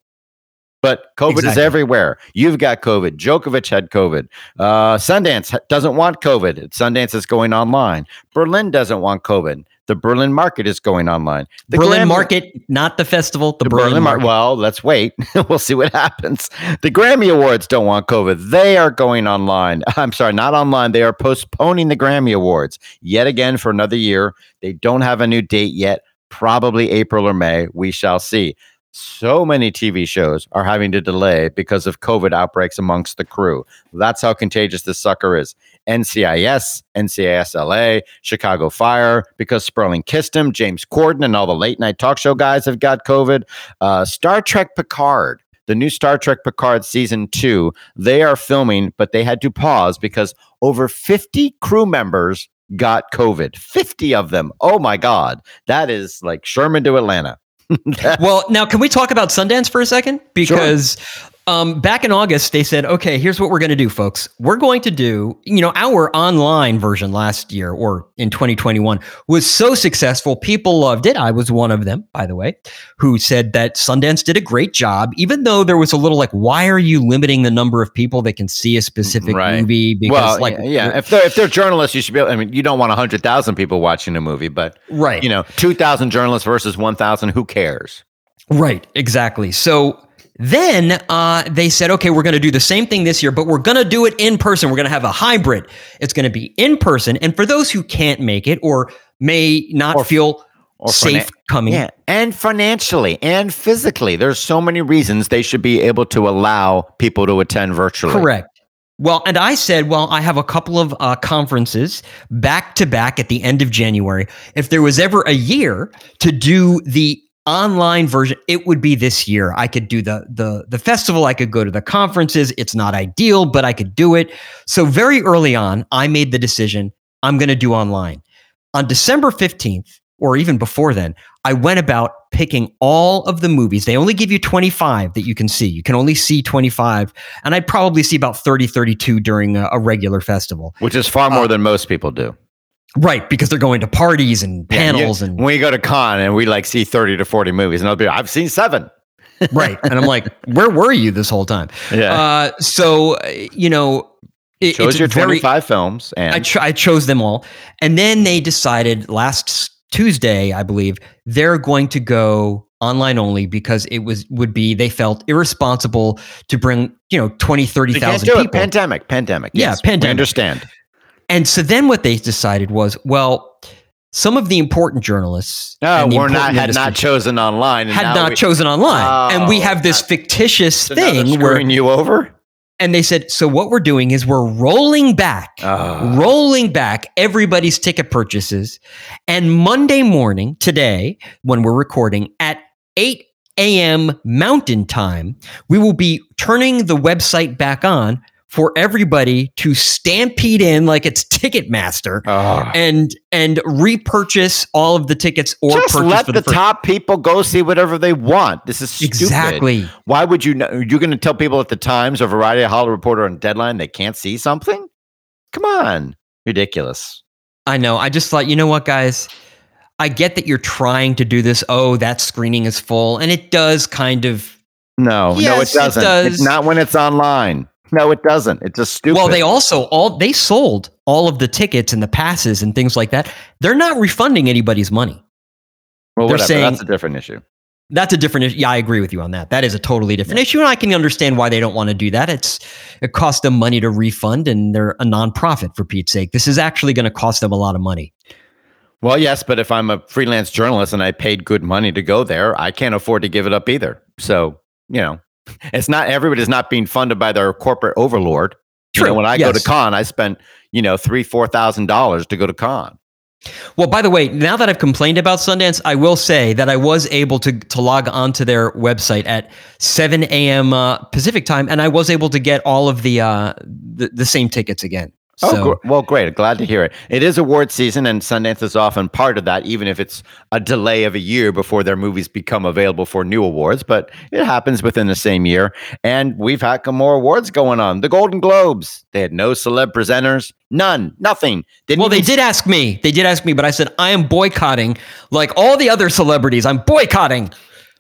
Speaker 2: But COVID is everywhere. You've got COVID. Djokovic had COVID. Uh, Sundance doesn't want COVID. Sundance is going online. Berlin doesn't want COVID. The Berlin market is going online. The
Speaker 1: Berlin
Speaker 2: Grammy-
Speaker 1: Market, not the festival. The,
Speaker 2: the
Speaker 1: Berlin,
Speaker 2: Berlin Mar-
Speaker 1: Market.
Speaker 2: Well, let's wait. we'll see what happens. The Grammy Awards don't want COVID. They are going online. I'm sorry, not online. They are postponing the Grammy Awards yet again for another year. They don't have a new date yet. Probably April or May. We shall see. So many TV shows are having to delay because of COVID outbreaks amongst the crew. That's how contagious this sucker is. NCIS, NCIS LA, Chicago Fire, because Sperling kissed him, James Corden, and all the late night talk show guys have got COVID. Uh, Star Trek Picard, the new Star Trek Picard season two, they are filming, but they had to pause because over 50 crew members got COVID. 50 of them. Oh my God. That is like Sherman to Atlanta.
Speaker 1: Well, now can we talk about Sundance for a second? Because um, back in August, they said, okay, here's what we're going to do, folks. We're going to do, you know, our online version last year or in 2021 was so successful. People loved it. I was one of them, by the way, who said that Sundance did a great job, even though there was a little like, why are you limiting the number of people that can see a specific
Speaker 2: Right.
Speaker 1: movie? Because,
Speaker 2: well,
Speaker 1: like,
Speaker 2: yeah, yeah. If they're if they're journalists, you should be. Able, I mean, you don't want hundred thousand people watching a movie, but
Speaker 1: right.
Speaker 2: you know, two thousand journalists versus one thousand. Who cares?
Speaker 1: Right, exactly. So then uh, they said, okay, we're going to do the same thing this year, but we're going to do it in person. We're going to have a hybrid. It's going to be in person. And for those who can't make it or may not
Speaker 2: Or-
Speaker 1: feel
Speaker 2: or
Speaker 1: safe
Speaker 2: finan-
Speaker 1: coming,
Speaker 2: Yeah, and financially and physically, there's so many reasons they should be able to allow people to attend virtually.
Speaker 1: correct. Well, and I said, well, I have a couple of uh, conferences back to back at the end of January. If there was ever a year to do the online version, it would be this year. I could do the the the festival, I could go to the conferences. It's not ideal, but I could do it. So very early on, I made the decision I'm going to do online. On December 15th, or even before then, I went about picking all of the movies. They only give you 25 that you can see. You can only see 25, and I'd probably see about 30, 32 during a, a regular festival.
Speaker 2: Which is far more
Speaker 1: Uh,
Speaker 2: than most people do.
Speaker 1: Right, because they're going to parties and
Speaker 2: Yeah, you-
Speaker 1: panels and
Speaker 2: when we go to con and we like see 30 to 40 movies, and I'll be, I've seen seven.
Speaker 1: right. And I'm like, where were you this whole time?
Speaker 2: Yeah.
Speaker 1: Uh, so you know, it,
Speaker 2: Chose
Speaker 1: it's
Speaker 2: your
Speaker 1: very.
Speaker 2: 25 films and
Speaker 1: I, I chose them all, and then they decided last Tuesday, I believe, they're going to go online only because it was would be they felt irresponsible to bring you know 20 30,000
Speaker 2: do
Speaker 1: people.
Speaker 2: Pandemic, pandemic.
Speaker 1: Yeah,
Speaker 2: Yes,
Speaker 1: pandemic.
Speaker 2: understand.
Speaker 1: And so then what they decided was, well, some of the important journalists
Speaker 2: No, we're not had not chosen online. and
Speaker 1: had not
Speaker 2: we-
Speaker 1: chosen online, and we
Speaker 2: Oh,
Speaker 1: have this
Speaker 2: that-
Speaker 1: fictitious
Speaker 2: so
Speaker 1: thing where,
Speaker 2: you over.
Speaker 1: and they said, so what we're doing is we're rolling back
Speaker 2: Oh.
Speaker 1: rolling back everybody's ticket purchases. And Monday morning, today, when we're recording at 8 a.m. Mountain Time, we will be turning the website back on for everybody to stampede in like it's Ticketmaster
Speaker 2: Oh.
Speaker 1: and and repurchase all of the tickets or
Speaker 2: Just
Speaker 1: purchase
Speaker 2: let
Speaker 1: for
Speaker 2: the,
Speaker 1: the,
Speaker 2: top people go see whatever they want. This is stupid.
Speaker 1: exactly.
Speaker 2: Why would you know? You're going to tell people at the Times or Variety, Hollywood Reporter, and Deadline they can't see something? Come on, ridiculous.
Speaker 1: I know. I just thought, you know what, guys? I get that you're trying to do this. Oh, that screening is full, and it does kind of
Speaker 2: No, no,
Speaker 1: Yes,
Speaker 2: it
Speaker 1: it
Speaker 2: doesn't.
Speaker 1: does.
Speaker 2: It's not when it's online. No, it doesn't. It's just stupid.
Speaker 1: Well, they also all they sold all of the tickets and the passes and things like that. They're not refunding anybody's money.
Speaker 2: well,
Speaker 1: they're
Speaker 2: whatever.
Speaker 1: saying-
Speaker 2: That's a different issue.
Speaker 1: That's a different issue. Yeah, I agree with you on that. That is a totally different issue, and I can understand why they don't want to do that. It's it costs them money to refund, and they're a nonprofit for Pete's sake. This is actually going to cost them a lot of money.
Speaker 2: Well, yes, but if I'm a freelance journalist and I paid good money to go there, I can't afford to give it up either. So, you know, it's not everybody's not being funded by their corporate overlord. You know,
Speaker 1: True,
Speaker 2: when I go to
Speaker 1: yes.
Speaker 2: Cannes, I spent, you know, three, four thousand dollars to go to Cannes.
Speaker 1: Well, by the way, now that I've complained about Sundance, I will say that I was able to to log onto their website at 7 a.m. Uh, Pacific time, and I was able to get all of the uh, the, the same tickets again.
Speaker 2: Oh,
Speaker 1: So,
Speaker 2: gr- well, great. Glad to hear it. It is award season, and Sundance is often part of that, even if it's a delay of a year before their movies become available for new awards. But it happens within the same year. And we've had some more awards going on. The Golden Globes, they had no celeb presenters, none, nothing. Didn't
Speaker 1: well, they did ask me. They did ask me, but I said I am boycotting, like all the other celebrities. I'm boycotting.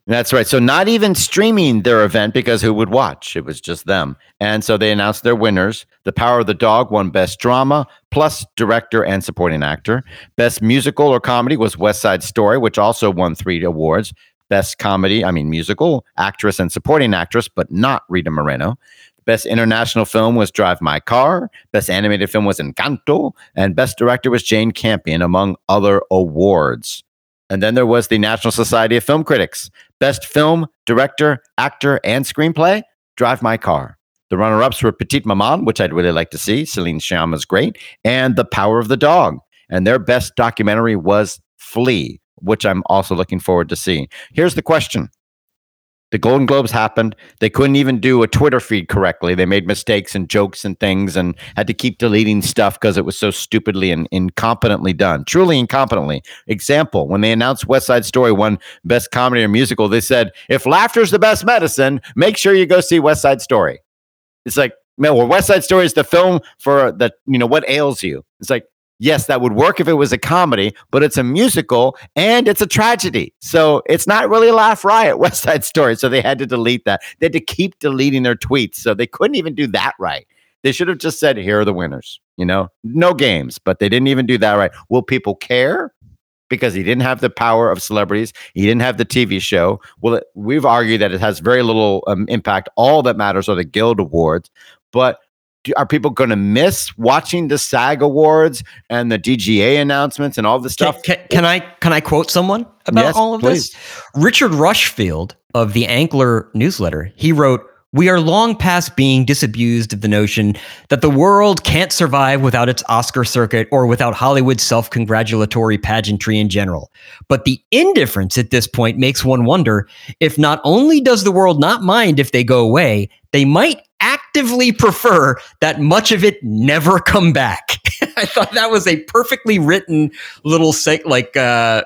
Speaker 2: That's right. So not even streaming their event because who would watch? It was just them. And so they announced their winners. The Power of the Dog won Best Drama, plus Director and Supporting Actor. Best Musical or Comedy was West Side Story, which also won three awards. Best Comedy, I mean Musical, Actress and Supporting Actress, but not Rita Moreno. Best International Film was Drive My Car. Best Animated Film was Encanto. And Best Director was Jane Campion, among other awards. And then there was the National Society of Film Critics. Best film, director, actor, and screenplay, Drive My Car. The runner ups were Petite Maman, which I'd really like to see. Celine Sciamma's great. And The Power of the Dog. And their best documentary was Flee, which I'm also looking forward to seeing. Here's the question The Golden Globes happened. They couldn't even do a Twitter feed correctly. They made mistakes and jokes and things and had to keep deleting stuff because it was so stupidly and incompetently done. Truly incompetently. Example, when they announced West Side Story won Best Comedy or Musical, they said, if laughter's the best medicine, make sure you go see West Side Story. It's like, man, well, West Side Story is the film for the, you know, what ails you. It's like, yes, that would work if it was a comedy, but it's a musical and it's a tragedy. So it's not really a laugh riot, West Side Story. So they had to delete that. They had to keep deleting their tweets. So they couldn't even do that right. They should have just said, here are the winners, you know, no games, but they didn't even do that right. Will people care? Because he didn't have the power of celebrities. He didn't have the TV show. Well, it, we've argued that it has very little um, impact. All that matters are the Guild Awards. But do, are people going to miss watching the SAG Awards and the DGA announcements and all this
Speaker 1: Can,
Speaker 2: stuff?
Speaker 1: can, can I can I quote someone about
Speaker 2: Yes,
Speaker 1: all of this? Richard Rushfield of the Ankler newsletter. He wrote, "We are long past being disabused of the notion that the world can't survive without its Oscar circuit or without Hollywood's self-congratulatory pageantry in general. But the indifference at this point makes one wonder if not only does the world not mind if they go away, they might actively prefer that much of it never come back." I thought that was a perfectly written little say, like uh,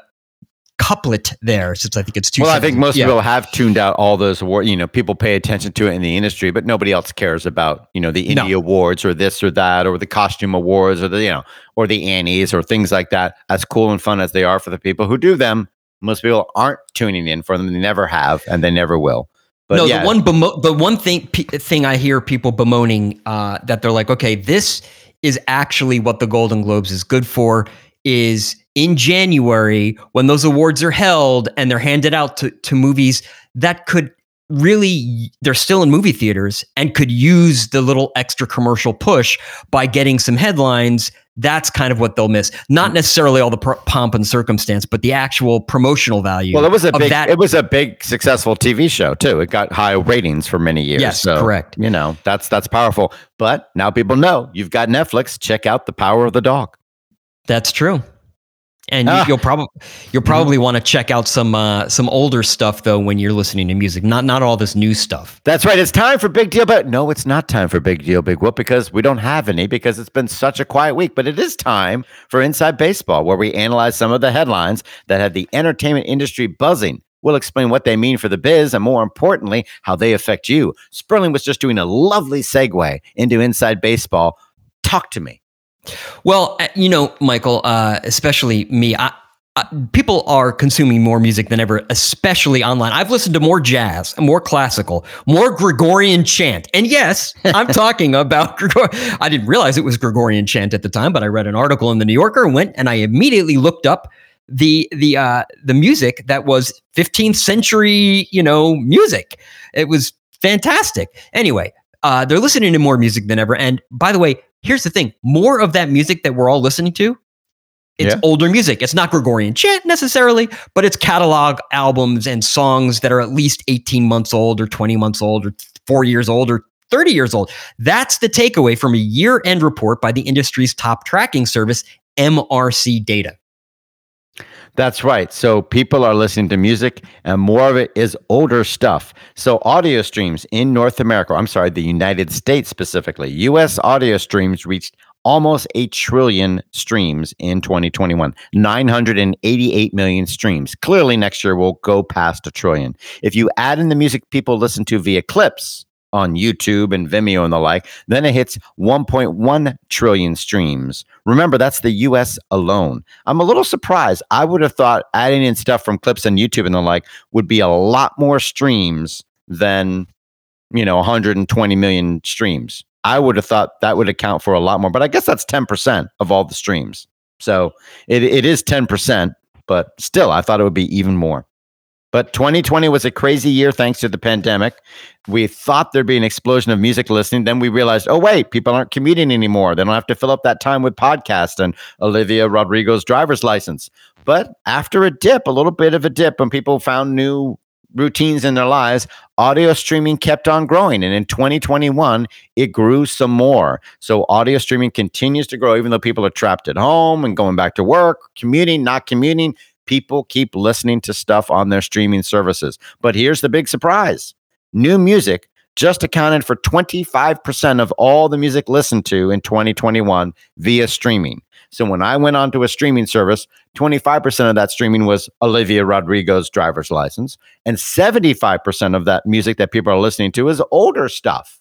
Speaker 1: couplet there, since I think it's two.
Speaker 2: Well, I think most
Speaker 1: Yeah.
Speaker 2: people have tuned out all those awards. You know, people pay attention to it in the industry, but nobody else cares about you know the
Speaker 1: No.
Speaker 2: indie awards or this or that or the costume awards or the you know or the Annies or things like that. As cool and fun as they are for the people who do them, most people aren't tuning in for them. They never have, and they never will. But
Speaker 1: no,
Speaker 2: yeah,
Speaker 1: the one bemo- the one thing pe- thing I hear people bemoaning uh, that they're like, okay, this is actually what the Golden Globes is good for. Is in January when those awards are held and they're handed out to, to movies that could really they're still in movie theaters and could use the little extra commercial push by getting some headlines that's kind of what they'll miss. Not necessarily all the pr- pomp and circumstance, but the actual promotional value.
Speaker 2: Well, it was a big
Speaker 1: that.
Speaker 2: it was a big successful TV show too. It got high ratings for many years.
Speaker 1: Yes,
Speaker 2: so,
Speaker 1: correct.
Speaker 2: You know, that's that's powerful. But now people know you've got Netflix. Check out the power of the dog.
Speaker 1: That's true. And
Speaker 2: Ah.
Speaker 1: you, will probably you'll probably want to check out some uh, some older stuff though when you're listening to music, not not all this new stuff.
Speaker 2: That's right. It's time for Big Deal, but no, it's not time for Big Deal, Big Whoop, because we don't have any because it's been such a quiet week. But it is time for Inside Baseball, where we analyze some of the headlines that have the entertainment industry buzzing. We'll explain what they mean for the biz and more importantly, how they affect you. Sperling was just doing a lovely segue into Inside Baseball. Talk to me.
Speaker 1: Well, uh, you know, Michael, uh, especially me, I, I, people are consuming more music than ever, especially online. I've listened to more jazz, more classical, more Gregorian chant. And yes, I'm talking about Gregor. I didn't realize it was Gregorian chant at the time, but I read an article in the New Yorker and went and I immediately looked up the the uh, the music that was 15th century, you know, music. It was fantastic. Anyway, uh, they're listening to more music than ever. And by the way, here's the thing: more of that music that we're all listening to, it's
Speaker 2: Yeah.
Speaker 1: older music. It's not Gregorian chant necessarily, but it's catalog albums and songs that are at least 18 months old, or 20 months old, or four years old, or 30 years old. That's the takeaway from a year-end report by the industry's top tracking service, MRC Data.
Speaker 2: That's right. So people are listening to music, and more of it is older stuff. So audio streams in North America, I'm sorry, the United States specifically, US audio streams reached almost a trillion streams in 2021, 988 million streams. Clearly, next year we'll go past a trillion. If you add in the music people listen to via clips, on YouTube and Vimeo and the like, then it hits 1.1 trillion streams. Remember, that's the US alone. I'm a little surprised. I would have thought adding in stuff from clips on YouTube and the like would be a lot more streams than, you know, 120 million streams. I would have thought that would account for a lot more, but I guess that's 10% of all the streams. So it, it is 10%, but still, I thought it would be even more. But 2020 was a crazy year thanks to the pandemic. We thought there'd be an explosion of music listening. Then we realized, oh, wait, people aren't commuting anymore. They don't have to fill up that time with podcasts and Olivia Rodrigo's driver's license. But after a dip, a little bit of a dip, when people found new routines in their lives, audio streaming kept on growing. And in 2021, it grew some more. So audio streaming continues to grow, even though people are trapped at home and going back to work, commuting, not commuting. People keep listening to stuff on their streaming services. But here's the big surprise new music just accounted for 25% of all the music listened to in 2021 via streaming. So when I went onto a streaming service, 25% of that streaming was Olivia Rodrigo's driver's license, and 75% of that music that people are listening to is older stuff.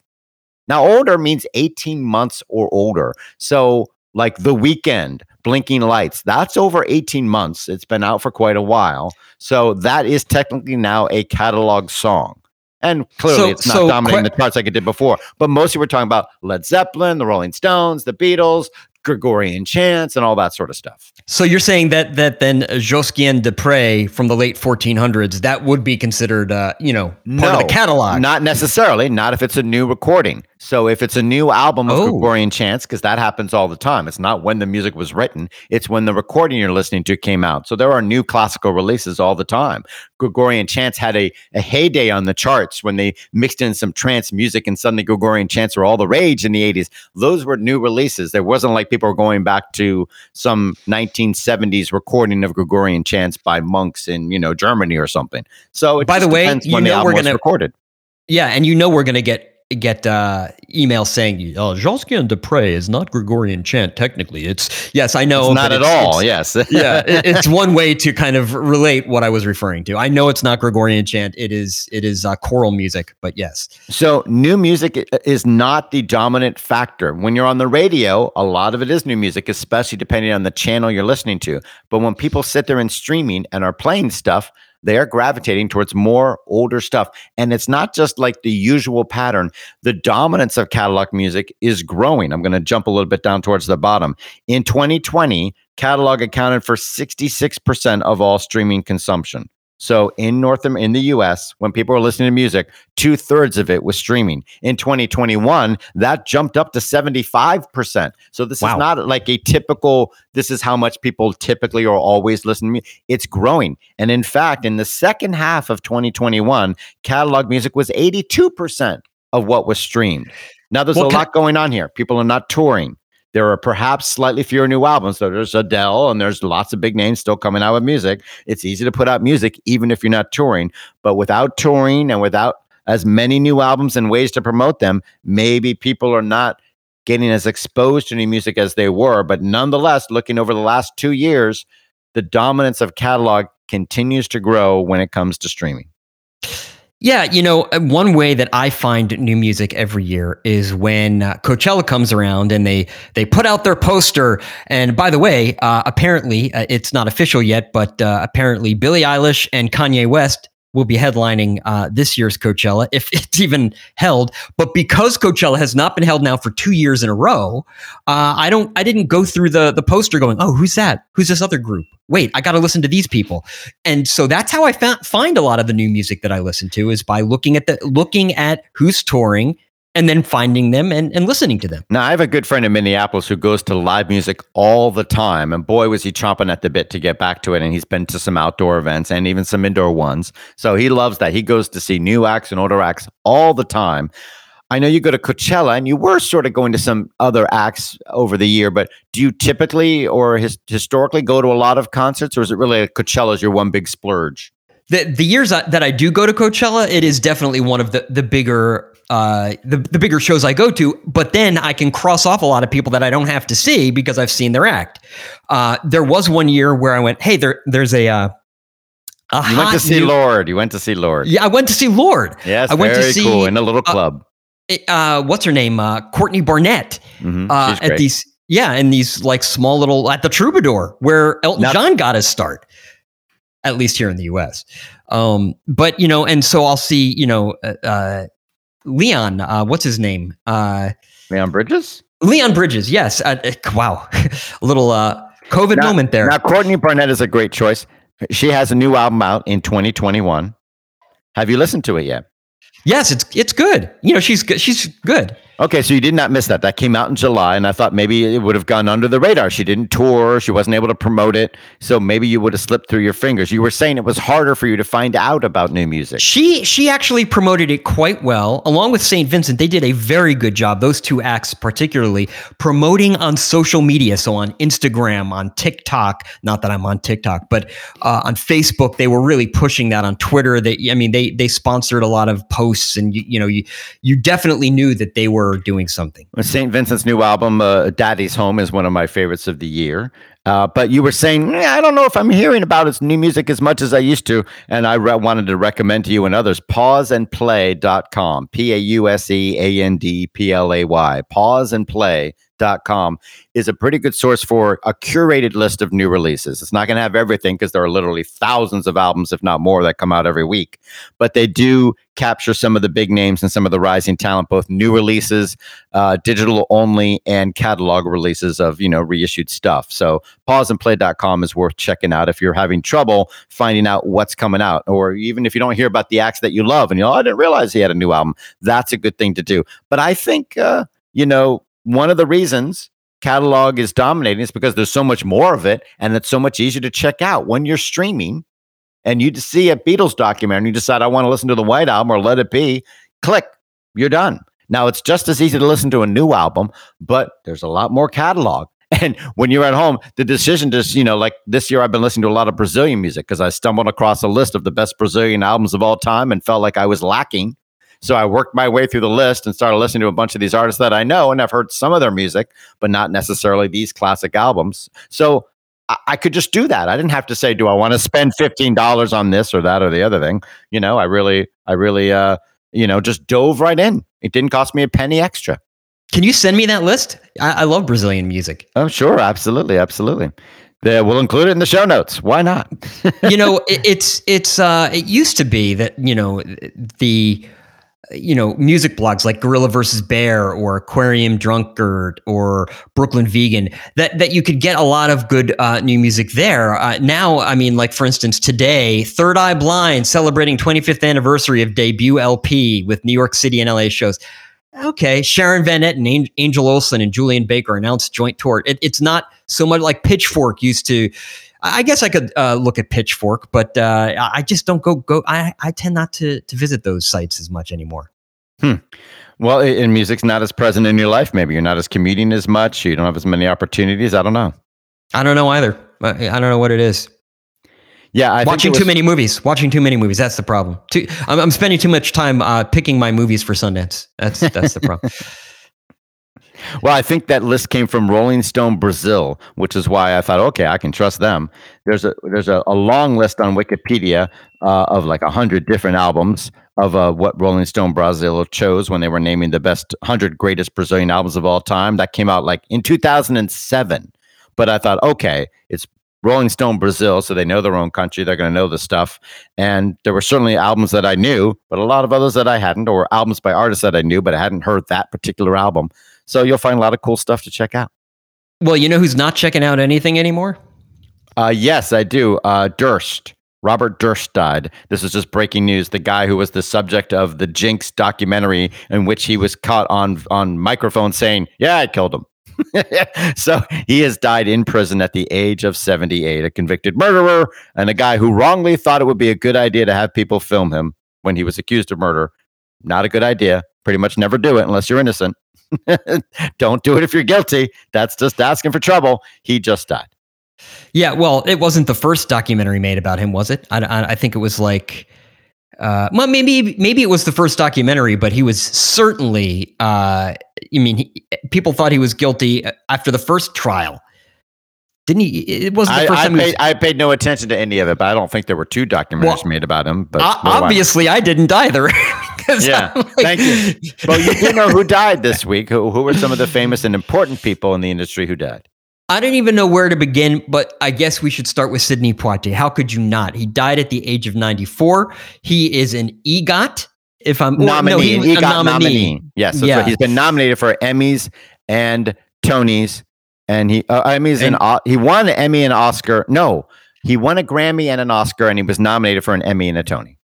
Speaker 2: Now, older means 18 months or older. So, like The Weeknd, Blinding Lights, that's over 18 months. It's been out for quite a while. So, that is technically now a catalog song. And clearly,
Speaker 1: So-
Speaker 2: it's not
Speaker 1: so
Speaker 2: dominating the charts like it did before. But mostly, we're talking about Led Zeppelin, the Rolling Stones, the Beatles, Gregorian chants, and all that sort of stuff.
Speaker 1: So you're saying that that then Josquin des Prez from the late 1400s that would be considered, uh, you know, part of the catalog.
Speaker 2: Not necessarily, not if it's a new recording. So if it's a new album of
Speaker 1: Oh.
Speaker 2: Gregorian chants, because that happens all the time. It's not when the music was written, it's when the recording you're listening to came out. So there are new classical releases all the time. Gregorian chants had a, a heyday on the charts when they mixed in some trance music and suddenly Gregorian chants were all the rage in the 80s. Those were new releases. There wasn't like people were going back to some 1970s recording of Gregorian chants by monks in, you know, Germany or something. So
Speaker 1: By the way,
Speaker 2: depends
Speaker 1: you
Speaker 2: when the
Speaker 1: know
Speaker 2: album
Speaker 1: we're
Speaker 2: was
Speaker 1: gonna-
Speaker 2: recorded.
Speaker 1: yeah, and you know we're gonna get get uh, emails saying, "Oh, Josquin des Prez is not Gregorian chant. Technically, it's yes, I know,
Speaker 2: It's not at all. yes.
Speaker 1: yeah, it- it's one way to kind of relate what I was referring to. I know it's not Gregorian chant. It is it is uh, choral music, but yes.
Speaker 2: So new music is not the dominant factor. When you're on the radio, a lot of it is new music, especially depending on the channel you're listening to. But when people sit there and streaming and are playing stuff, they are gravitating towards more older stuff. And it's not just like the usual pattern. The dominance of catalog music is growing. I'm going to jump a little bit down towards the bottom. In 2020, catalog accounted for 66% of all streaming consumption. So in North in the US, when people were listening to music, two thirds of it was streaming. In 2021, that jumped up to 75%. So this wow. is not like a typical, this is how much people typically or always listen to me. It's growing. And in fact, in the second half of 2021, catalog music was 82% of what was streamed. Now there's well, a lot going on here. People are not touring. There are perhaps slightly fewer new albums. So there's Adele and there's lots of big names still coming out with music. It's easy to put out music even if you're not touring. But without touring and without as many new albums and ways to promote them, maybe people are not getting as exposed to new music as they were. But nonetheless, looking over the last two years, the dominance of catalog continues to grow when it comes to streaming.
Speaker 1: Yeah, you know, uh, one way that I find new music every year is when uh, Coachella comes around and they they put out their poster. And by the way, uh, apparently uh, it's not official yet, but uh, apparently Billie Eilish and Kanye West will be headlining uh, this year's Coachella if it's even held. But because Coachella has not been held now for two years in a row, uh, I don't, I didn't go through the the poster going, oh, who's that? Who's this other group? Wait, I got to listen to these people. And so that's how I find a lot of the new music that I listen to is by looking at the looking at who's touring and then finding them and, and listening to them.
Speaker 2: Now, I have a good friend in Minneapolis who goes to live music all the time. And boy, was he chomping at the bit to get back to it. And he's been to some outdoor events and even some indoor ones. So he loves that. He goes to see new acts and older acts all the time. I know you go to Coachella and you were sort of going to some other acts over the year, but do you typically or his, historically go to a lot of concerts or is it really like Coachella is your one big splurge?
Speaker 1: The, the years that I do go to Coachella, it is definitely one of the, the bigger uh, the, the bigger shows I go to, but then I can cross off a lot of people that I don't have to see because I've seen their act. Uh, there was one year where I went, hey, there there's a uh,
Speaker 2: a you went to see new- Lorde. You went to see Lorde.
Speaker 1: Yeah, I went to see Lorde.
Speaker 2: Yes,
Speaker 1: I
Speaker 2: went very to see, cool in a little uh, club.
Speaker 1: Uh, what's her name? Uh, Courtney Barnett. Mm-hmm. Uh, at these, yeah, in these like small little at the Troubadour where Elton now, John got his start. At least here in the U.S. Um, but you know, and so I'll see, you know, uh, Leon, uh, what's his name? Uh,
Speaker 2: Leon Bridges.
Speaker 1: Leon Bridges, yes. Uh, uh wow, a little uh, COVID now, moment there.
Speaker 2: Now, Courtney Barnett is a great choice. She has a new album out in 2021. Have you listened to it yet?
Speaker 1: Yes, it's it's good. You know, she's. She's good.
Speaker 2: Okay, so you did not miss that. That came out in July, and I thought maybe it would have gone under the radar. She didn't tour, she wasn't able to promote it, so maybe you would have slipped through your fingers. You were saying it was harder for you to find out about new music.
Speaker 1: She she actually promoted it quite well, along with St. Vincent. They did a very good job. Those two acts, particularly promoting on social media, so on Instagram, on TikTok. Not that I'm on TikTok, but uh, on Facebook, they were really pushing that. On Twitter, they I mean they they sponsored a lot of posts, and you you know you you definitely knew that they were were doing something.
Speaker 2: St. Vincent's new album, uh, Daddy's Home, is one of my favorites of the year. Uh, but you were saying, I don't know if I'm hearing about its new music as much as I used to. And I re- wanted to recommend to you and others pauseandplay.com, P A U S E A N D P L A Y, pauseandplay.com is a pretty good source for a curated list of new releases. It's not going to have everything because there are literally thousands of albums, if not more, that come out every week. But they do capture some of the big names and some of the rising talent, both new releases, uh, digital only, and catalog releases of you know reissued stuff. So pauseandplay.com is worth checking out if you're having trouble finding out what's coming out, or even if you don't hear about the acts that you love and you know, oh, I didn't realize he had a new album. That's a good thing to do. But I think uh, you know one of the reasons catalog is dominating is because there's so much more of it and it's so much easier to check out when you're streaming and you see a Beatles documentary and you decide I want to listen to the White Album or Let It Be, click, you're done. Now it's just as easy to listen to a new album, but there's a lot more catalog. And when you're at home, the decision to, you know, like this year, I've been listening to a lot of Brazilian music because I stumbled across a list of the best Brazilian albums of all time and felt like I was lacking so I worked my way through the list and started listening to a bunch of these artists that I know and I've heard some of their music, but not necessarily these classic albums. So I, I could just do that. I didn't have to say, do I want to spend $15 on this or that or the other thing? You know, I really, I really, uh, you know, just dove right in. It didn't cost me a penny extra.
Speaker 1: Can you send me that list? I, I love Brazilian music.
Speaker 2: Oh, sure. Absolutely. Absolutely. Yeah, we'll include it in the show notes. Why not?
Speaker 1: you know, it, it's it's uh, it used to be that you know the you know, music blogs like Gorilla versus Bear or Aquarium Drunkard or Brooklyn Vegan that that you could get a lot of good uh, new music there. Uh, now, I mean, like for instance, today, Third Eye Blind celebrating 25th anniversary of debut LP with New York City and LA shows. Okay, Sharon Van Etten Angel Olsen and Julien Baker announced joint tour. It, it's not so much like Pitchfork used to. I guess I could uh, look at Pitchfork, but uh, I just don't go go. I, I tend not to to visit those sites as much anymore.
Speaker 2: Hmm. Well, in music's not as present in your life. Maybe you're not as commuting as much. You don't have as many opportunities. I don't know.
Speaker 1: I don't know either. I don't know what it is.
Speaker 2: Yeah, I
Speaker 1: watching
Speaker 2: was,
Speaker 1: too many movies. Watching too many movies. That's the problem. Too, I'm, I'm spending too much time uh, picking my movies for Sundance. That's that's the problem.
Speaker 2: Well, I think that list came from Rolling Stone Brazil, which is why I thought, okay, I can trust them. There's a there's a, a long list on Wikipedia uh, of like hundred different albums of uh, what Rolling Stone Brazil chose when they were naming the best hundred greatest Brazilian albums of all time. That came out like in 2007. But I thought, okay, it's Rolling Stone Brazil, so they know their own country. They're going to know the stuff. And there were certainly albums that I knew, but a lot of others that I hadn't, or albums by artists that I knew, but I hadn't heard that particular album. So you'll find a lot of cool stuff to check out.
Speaker 1: Well, you know who's not checking out anything anymore?
Speaker 2: Uh, yes, I do. Uh, Durst. Robert Durst died. This is just breaking news. The guy who was the subject of the Jinx documentary, in which he was caught on on microphone saying, "Yeah, I killed him." so he has died in prison at the age of 78, a convicted murderer and a guy who wrongly thought it would be a good idea to have people film him when he was accused of murder. Not a good idea. Pretty much never do it unless you're innocent. Don't do it if you're guilty. That's just asking for trouble. He just died.
Speaker 1: Yeah, well, it wasn't the first documentary made about him, was it? I, I, I think it was like, uh, well, maybe maybe it was the first documentary, but he was certainly. Uh, I mean, he, people thought he was guilty uh, after the first trial. Didn't he? It wasn't the
Speaker 2: I,
Speaker 1: first
Speaker 2: I
Speaker 1: time.
Speaker 2: paid,
Speaker 1: Was,
Speaker 2: I paid no attention to any of it, but I don't think there were two documentaries
Speaker 1: Well,
Speaker 2: made about him. But
Speaker 1: o- obviously, I didn't either. 'Cause
Speaker 2: Yeah,
Speaker 1: like-
Speaker 2: thank you. Well, you do know who died this week. Who, who were some of the famous and important people in the industry who died?
Speaker 1: I don't even know where to begin, but I guess we should start with Sidney Poitier. How could you not? He died at the age of 94. He is an EGOT. If I'm or-
Speaker 2: nominee.
Speaker 1: no, he,
Speaker 2: he
Speaker 1: a
Speaker 2: got
Speaker 1: nominee.
Speaker 2: nominee. Yes, that's
Speaker 1: Yeah.
Speaker 2: right. He's been nominated for Emmys and Tonys, and he uh, Emmys and,
Speaker 1: And-
Speaker 2: O- he won an Emmy and Oscar. No, he won a Grammy and an Oscar, and he was nominated for an Emmy and a Tony.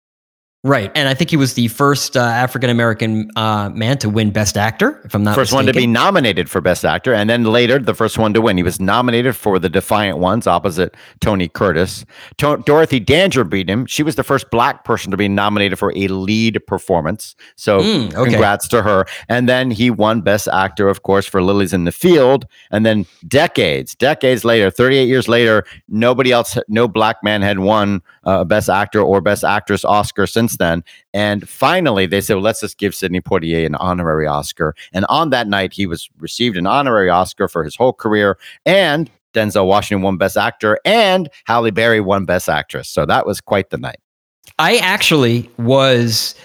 Speaker 1: Right. And I think he was the first uh, African American uh, man to win Best Actor, if I'm not
Speaker 2: first one to be nominated for Best Actor, and then later the first one to win. He was nominated for The Defiant Ones opposite Tony Curtis. To- Dorothy Dandridge beat him. She was the first black person to be nominated for a lead performance. So
Speaker 1: Mm, okay.
Speaker 2: congrats to her. And then he won Best Actor, of course, for Lilies in the Field. And then decades, decades later, 38 years later, nobody else, no black man had won uh, Best Actor or Best Actress Oscar since then. And finally, they said, well, let's just give Sidney Poitier an honorary Oscar. And on that night, he was received an honorary Oscar for his whole career. And Denzel Washington won Best Actor, and Halle Berry won Best Actress. So that was quite the night.
Speaker 1: I actually was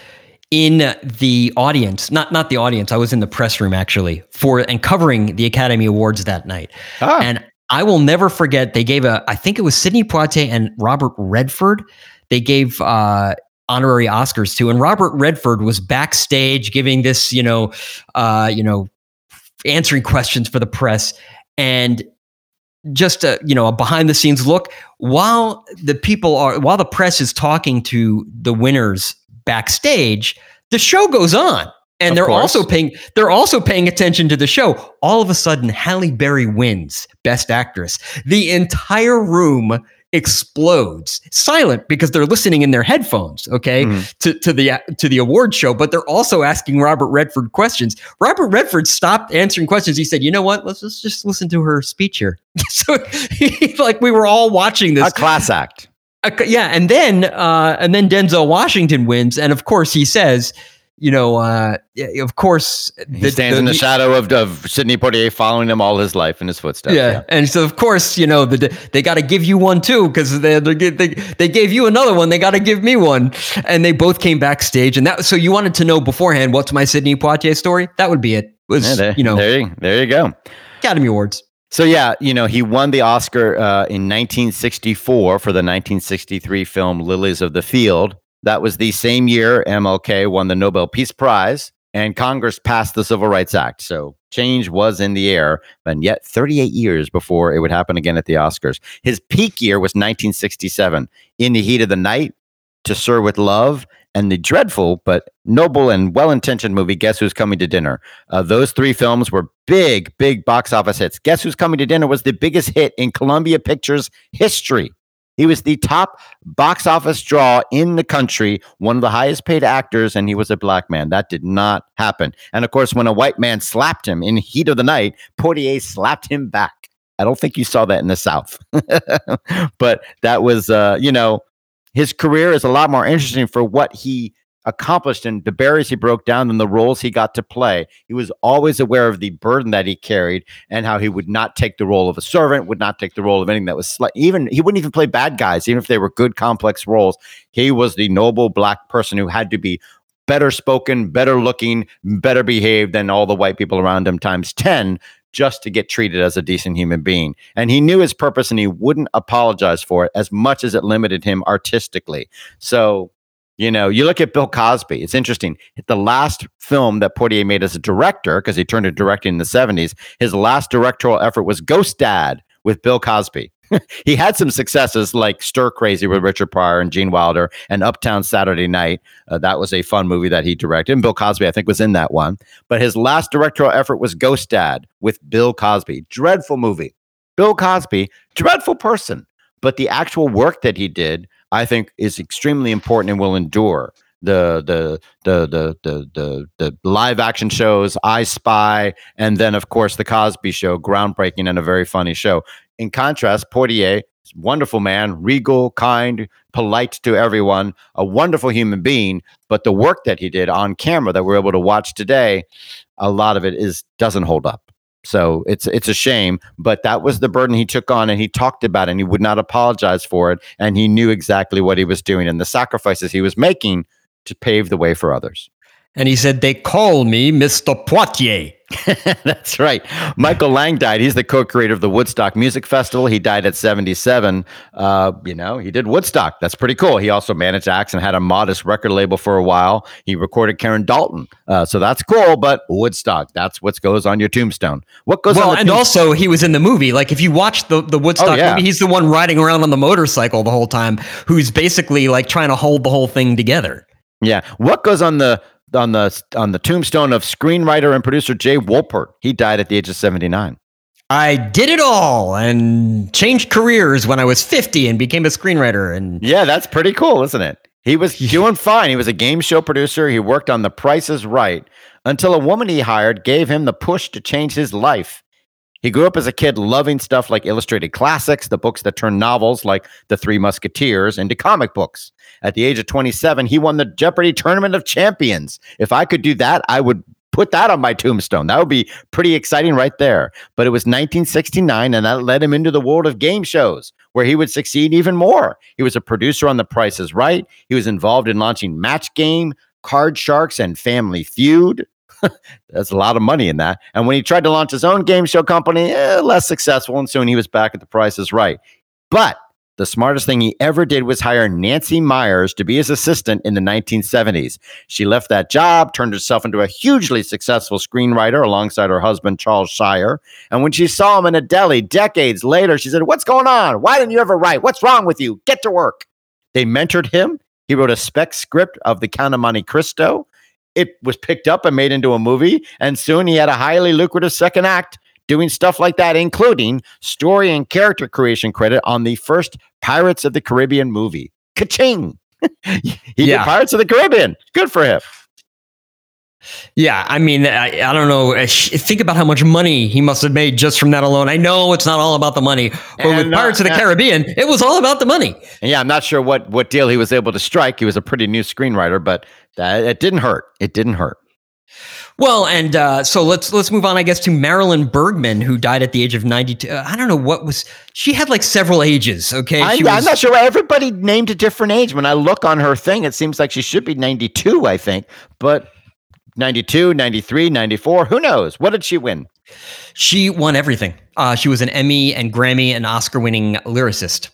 Speaker 1: in the audience, not not the audience. I was in the press room actually for and covering the Academy Awards that night.
Speaker 2: Ah,
Speaker 1: And I will never forget. They gave a, I think it was Sidney Poitier and Robert Redford. They gave uh, honorary Oscars to, and Robert Redford was backstage giving this, you know, uh, you know, answering questions for the press, and just a you know a behind the scenes look while the people are while the press is talking to the winners backstage the show goes on. And
Speaker 2: Of
Speaker 1: they're
Speaker 2: course.
Speaker 1: also paying they're also paying attention to the show. All of a sudden halle berry wins best actress. The entire room explodes. Silent because they're listening in their headphones okay
Speaker 2: Mhm.
Speaker 1: to, to the to the award show but they're also asking robert redford questions. Robert redford stopped answering questions. He said you know what? Let's, let's just listen to her speech here. So he, like we were all watching this.
Speaker 2: A class act.
Speaker 1: uh, yeah, and then uh, and then Denzel Washington wins, and of course he says, you know, uh, of course the,
Speaker 2: He stands in the shadow of, of Sidney Poitier, following him all his life in his footsteps.
Speaker 1: Yeah. and so of course you know the, they got to give you one too because they, they they they gave you another one, they got to give me one, and they both came backstage, and that so you wanted to know beforehand what's my Sidney Poitier story? That would be it. Was
Speaker 2: Yeah, there,
Speaker 1: you know
Speaker 2: there, you, there you go.
Speaker 1: Academy Awards?
Speaker 2: So yeah, you know, he won the Oscar uh, in 1964 for the 1963 film Lilies of the Field. That was the same year MLK won the Nobel Peace Prize and Congress passed the Civil Rights Act. So change was in the air, and yet 38 years before it would happen again at the Oscars. His peak year was 1967. In the Heat of the Night, To Sir with Love, and the dreadful but noble and well intentioned movie, Guess Who's Coming to Dinner. Uh, those three films were big, big box office hits. Guess Who's Coming to Dinner was the biggest hit in Columbia Pictures history. He was the top box office draw in the country, one of the highest paid actors, and he was a black man. That did not happen. And of course, when a white man slapped him in heat of the night, Poitier slapped him back. I don't think you saw that in the South, but that was, uh, you know, his career is a lot more interesting for what he accomplished and the barriers he broke down and the roles he got to play. He was always aware of the burden that he carried and how he would not take the role of a servant, would not take the role of anything that was. Even he wouldn't even play bad guys, even if they were good, complex roles. He was the noble black person who had to be better spoken, better looking, better behaved than all the white people around him times 10 just to get treated as a decent human being. And he knew his purpose and he wouldn't apologize for it as much as it limited him artistically. So you know, you look at Bill Cosby. It's interesting. The last film that Poitier made as a director, because he turned to directing in the 70s, his last directorial effort was Ghost Dad with Bill Cosby. he had some successes like Stir Crazy with Richard Pryor and Gene Wilder and Uptown Saturday Night. Uh, that was a fun movie that he directed. And Bill Cosby, I think, was in that one. But his last directorial effort was Ghost Dad with Bill Cosby. Dreadful movie. Bill Cosby, dreadful person. But the actual work that he did I think is extremely important and will endure. The the the the the the, the live action shows, I Spy, and then of course the Cosby Show, groundbreaking and a very funny show. In contrast, Poitier, wonderful man, regal, kind, polite to everyone, a wonderful human being. But the work that he did on camera that we're able to watch today, a lot of it is doesn't hold up. So it's it's a shame, but that was the burden he took on, and he talked about it, and he would not apologize for it, and he knew exactly what he was doing and the sacrifices he was making to pave the way for others.
Speaker 1: And he said, They call me Mr. Poitier.
Speaker 2: That's right. Michael Lang died. He's the co-creator of the Woodstock Music Festival. He died at 77. Uh, you know, he did Woodstock. That's pretty cool. He also managed acts and had a modest record label for a while. He recorded Karen Dalton. Uh, so that's cool, but Woodstock, that's what goes on your tombstone. What goes on?
Speaker 1: well,
Speaker 2: on
Speaker 1: and also he was in the movie. Like if you watch the, the Woodstock oh, yeah. movie, he's the one riding around on the motorcycle the whole time, who's basically like trying to hold the whole thing together.
Speaker 2: Yeah. What goes on the on the on the tombstone of screenwriter and producer Jay Wolpert. He died at the age of 79.
Speaker 1: I did it all and changed careers when I was 50 and became a screenwriter and
Speaker 2: Yeah, that's pretty cool, isn't it? He was doing fine. He was a game show producer. He worked on The Price is Right until a woman he hired gave him the push to change his life. He grew up as a kid loving stuff like illustrated classics, the books that turned novels like The Three Musketeers into comic books. At the age of 27, he won the Jeopardy Tournament of Champions. If I could do that, I would put that on my tombstone. That would be pretty exciting right there. But it was 1969, and that led him into the world of game shows where he would succeed even more. He was a producer on The Price is Right. He was involved in launching Match Game, Card Sharks, and Family Feud. There's a lot of money in that. And when he tried to launch his own game show company, eh, less successful. And soon he was back at the Price is Right. But the smartest thing he ever did was hire Nancy Meyers to be his assistant in the 1970s. She left that job, turned herself into a hugely successful screenwriter alongside her husband, Charles Shyer. And when she saw him in a deli decades later, she said, What's going on? Why didn't you ever write? What's wrong with you? Get to work. They mentored him. He wrote a spec script of The Count of Monte Cristo it was picked up and made into a movie. And soon he had a highly lucrative second act doing stuff like that, including story and character creation credit on the first Pirates of the Caribbean movie. Ka-ching! he yeah. did Pirates of the Caribbean. Good for him.
Speaker 1: Yeah, I mean, I, I, don't know. Think about how much money he must have made just from that alone. I know it's not all about the money, but and, with Pirates uh, of the Caribbean, it was all about the money.
Speaker 2: yeah, I'm not sure what what deal he was able to strike. He was a pretty new screenwriter, but that, it didn't hurt. It didn't hurt.
Speaker 1: Well, and uh, so let's let's move on, I guess, to Marilyn Bergman, who died at the age of ninety two. Uh, I don't know what was. She had like several ages. Okay,
Speaker 2: I, am not sure. Everybody named a different age. When I look on her thing, it seems like she should be ninety two. I think, but 92, 93, 94. Who knows? What did she win?
Speaker 1: She won everything. Uh, she was an Emmy and Grammy and Oscar winning lyricist.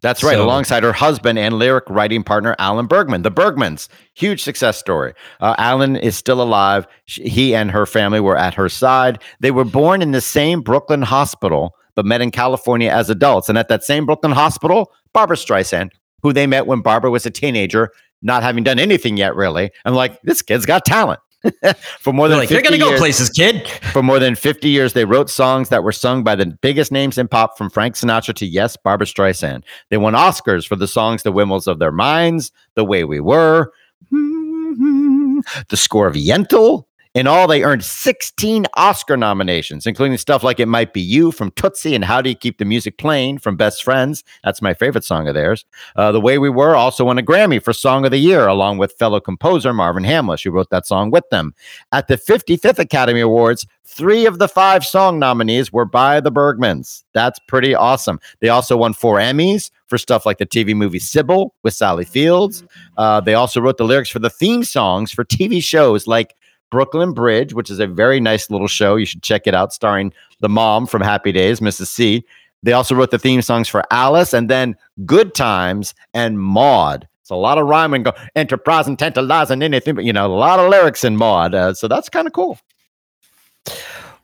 Speaker 2: That's right,
Speaker 1: So-
Speaker 2: alongside her husband and lyric writing partner Alan Bergman. The Bergmans, huge success story. Uh, Alan is still alive. Sh- He and her family were at her side. They were born in the same Brooklyn hospital, but met in California as adults. And at that same Brooklyn hospital, Barbra Streisand, who they met when Barbara was a teenager, not having done anything yet, really. I'm like, this kid's got talent. For more than
Speaker 1: like,
Speaker 2: 50
Speaker 1: gonna go
Speaker 2: years-
Speaker 1: places, kid.
Speaker 2: for more than 50 years, they wrote songs that were sung by the biggest names in pop, from Frank Sinatra to, yes, Barbra Streisand. They won Oscars for the songs The Windmills of Their Minds, The Way We Were, The Score of Yentl. In all, they earned 16 Oscar nominations, including stuff like It Might Be You from Tootsie and How Do You Keep the Music Playing from Best Friends. That's my favorite song of theirs. Uh, the Way We Were also won a Grammy for Song of the Year, along with fellow composer Marvin Hamlisch, who wrote that song with them. At the 55th Academy Awards, three of the five song nominees were by the Bergmans. That's pretty awesome. They also won four Emmys for stuff like the TV movie Sybil with Sally Fields. Uh, they also wrote the lyrics for the theme songs for TV shows like Brooklyn Bridge, which is a very nice little show. You should check it out, starring the mom from Happy Days, Mrs. C. They also wrote the theme songs for Alice and then Good Times and Maude. It's a lot of rhyming, go enterprise and tantalizing anything, but you know, a lot of lyrics in Maude. Uh, so that's kind of cool.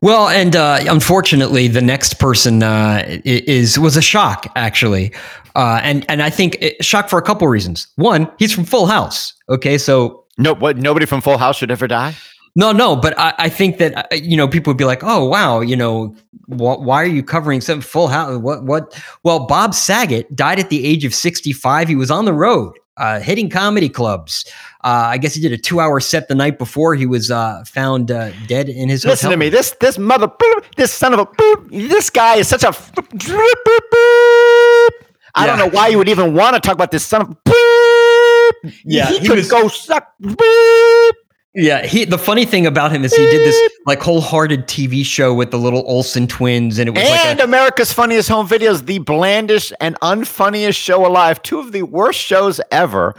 Speaker 1: Well, and uh, unfortunately, the next person uh, is was a shock actually, uh, and and I think it, shock for a couple reasons. One, he's from Full House. Okay, so
Speaker 2: No, what? Nobody from Full House should ever die.
Speaker 1: No, no, but I, I think that uh, you know people would be like, oh wow, you know, wh- why are you covering some Full House? What what? Well, Bob Saget died at the age of sixty five. He was on the road. Uh, hitting comedy clubs. Uh, I guess he did a two-hour set the night before he was uh, found uh, dead in his
Speaker 2: Listen
Speaker 1: hotel.
Speaker 2: to me. This this mother boop, this son of a boop, this guy is such a boop, boop, boop, boop. I don't know why you would even want to talk about this son of a boop.
Speaker 1: Yeah,
Speaker 2: he,
Speaker 1: he
Speaker 2: could
Speaker 1: was-
Speaker 2: go suck boop.
Speaker 1: Yeah, he. The funny thing about him is he did this like wholehearted TV show with the little Olsen twins, and it was
Speaker 2: And
Speaker 1: like a,
Speaker 2: America's Funniest Home Videos, the blandest and unfunniest show alive. Two of the worst shows ever.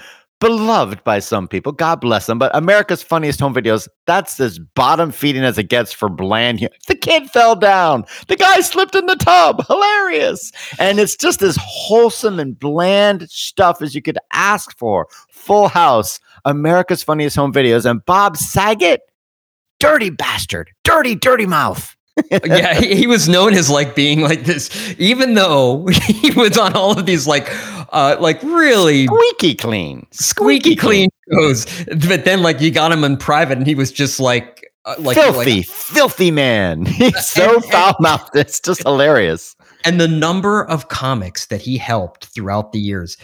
Speaker 2: Beloved by some people. God bless them. But America's Funniest Home Videos, that's as bottom feeding as it gets for bland. The kid fell down. The guy slipped in the tub. Hilarious. And it's just as wholesome and bland stuff as you could ask for. Full House, America's Funniest Home Videos, and Bob Saget, dirty bastard, dirty, dirty mouth.
Speaker 1: Yeah, he, he was known as like being like this, even though he was on all of these like, uh, like really
Speaker 2: Squeaky clean.
Speaker 1: squeaky clean shows. But then like you got him in private, and he was just like, uh, like
Speaker 2: filthy,
Speaker 1: like-
Speaker 2: filthy man. He's so foul mouthed. It's just hilarious.
Speaker 1: and the number of comics that he helped throughout the years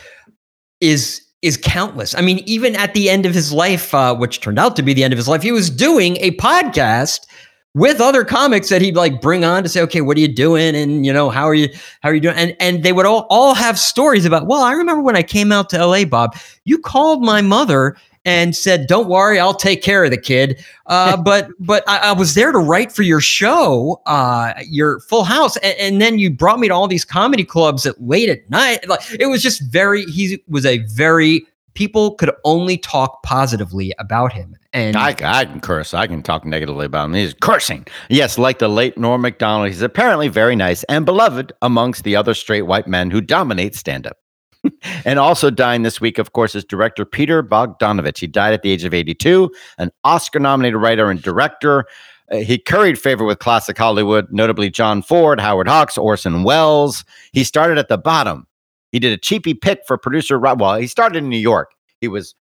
Speaker 1: is is countless. I mean, even at the end of his life, uh, which turned out to be the end of his life, he was doing a podcast with other comics that he'd like bring on to say, "Okay, what are you doing?" and you know, how are you how are you doing? And and they would all all have stories about. Well, I remember when I came out to L.A., Bob, you called my mother and said, "Don't worry, I'll take care of the kid." Uh, but but I, I was there to write for your show, uh, your Full House, and, and then you brought me to all these comedy clubs at late at night. Like it was just very. He was a very people could only talk positively about him, and
Speaker 2: I, I can curse. I can talk negatively about him. He's cursing. Yes, like the late Norm MacDonald, he's apparently very nice and beloved amongst the other straight white men who dominate stand up. and also dying this week, of course, is director Peter Bogdanovich. He died at the age of 82, an Oscar nominated writer and director. Uh, he curried favor with classic Hollywood, notably John Ford, Howard Hawks, Orson Welles. He started at the bottom. He did a cheapy pick for producer Rob. Well, he started in New York. He was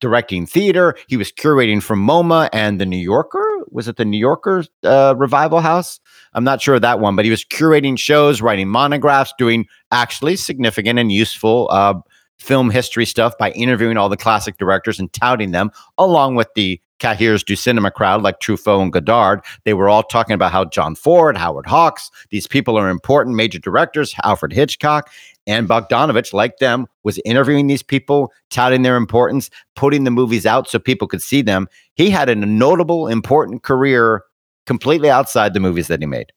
Speaker 2: directing theater. He was curating for MoMA and the New Yorker. Was it the New Yorker uh, Revival House? I'm not sure of that one, but he was curating shows, writing monographs, doing actually significant and useful uh, film history stuff by interviewing all the classic directors and touting them, along with the Cahiers du cinema crowd like Truffaut and Godard. They were all talking about how John Ford, Howard Hawks, these people are important major directors, Alfred Hitchcock. And Bogdanovich, like them, was interviewing these people, touting their importance, putting the movies out so people could see them. He had a notable, important career completely outside the movies that he made.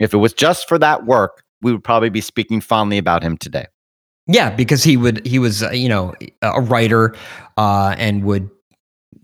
Speaker 2: If it was just for that work, we would probably be speaking fondly about him today.
Speaker 1: Yeah, because he would he was uh, you know a writer uh, and would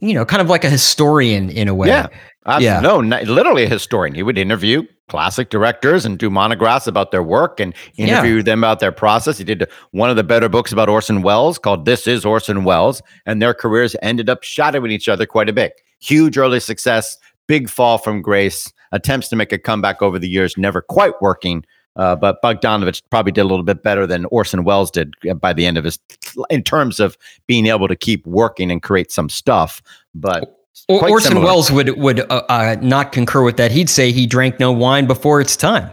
Speaker 1: you know kind of like a historian in a way.
Speaker 2: Yeah. Uh,
Speaker 1: Yeah.
Speaker 2: No, not, literally a historian. He would interview classic directors and do monographs about their work and
Speaker 1: Yeah.
Speaker 2: interview them about their process. He did one of the better books about Orson Welles called This Is Orson Welles, and their careers ended up shadowing each other quite a bit. Huge early success, big fall from grace, attempts to make a comeback over the years, never quite working. Uh, but Bogdanovich probably did a little bit better than Orson Welles did by the end of his, in terms of being able to keep working and create some stuff. But
Speaker 1: Or, Orson
Speaker 2: similar.
Speaker 1: Welles would would uh, uh, not concur with that. He'd say he drank no wine before its time.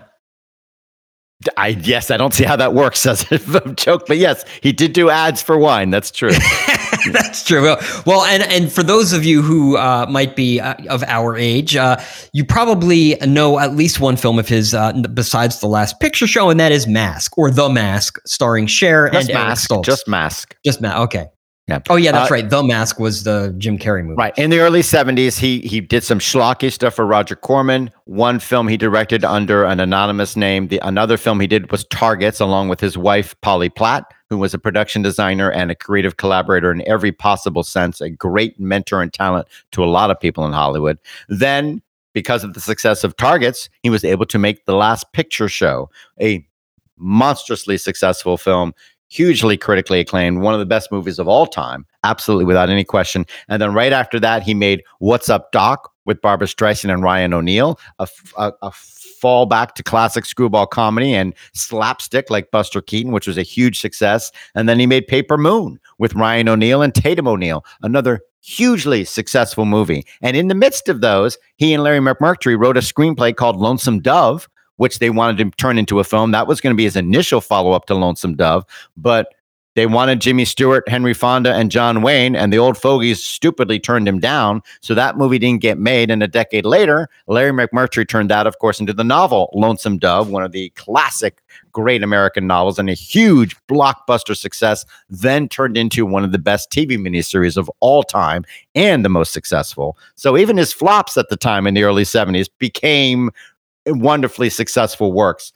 Speaker 2: I yes, I don't see how that works as a joke, but yes, he did do ads for wine. That's true.
Speaker 1: That's true. Well, well, and and for those of you who uh, might be uh, of our age, uh, you probably know at least one film of his uh, besides the Last Picture Show, and that is Mask or The Mask, starring Cher
Speaker 2: Just
Speaker 1: and
Speaker 2: mask. Just mask.
Speaker 1: just Mask. Okay.
Speaker 2: Yeah.
Speaker 1: Oh yeah, that's
Speaker 2: Uh,
Speaker 1: right. The Mask was the Jim Carrey movie.
Speaker 2: Right. In the early 70s, he he did some schlocky stuff for Roger Corman. One film he directed under an anonymous name. The another film he did was Targets, along with his wife Polly Platt, who was a production designer and a creative collaborator in every possible sense, a great mentor and talent to a lot of people in Hollywood. Then, because of the success of Targets, he was able to make The Last Picture Show, a monstrously successful film hugely critically acclaimed, one of the best movies of all time, absolutely without any question. And then right after that, he made What's Up Doc with Barbra Streisand and Ryan O'Neal, a, a, a fallback to classic screwball comedy and slapstick like Buster Keaton, which was a huge success. And then he made Paper Moon with Ryan O'Neal and Tatum O'Neal, another hugely successful movie. And in the midst of those, he and Larry McMurtry wrote a screenplay called Lonesome Dove, which they wanted to turn into a film. That was going to be his initial follow up to Lonesome Dove, but they wanted Jimmy Stewart, Henry Fonda, and John Wayne, and the old fogies stupidly turned him down. So that movie didn't get made. And a decade later, Larry McMurtry turned that, of course, into the novel Lonesome Dove, one of the classic great American novels and a huge blockbuster success, then turned into one of the best TV miniseries of all time and the most successful. So even his flops at the time in the early 70s became wonderfully successful works.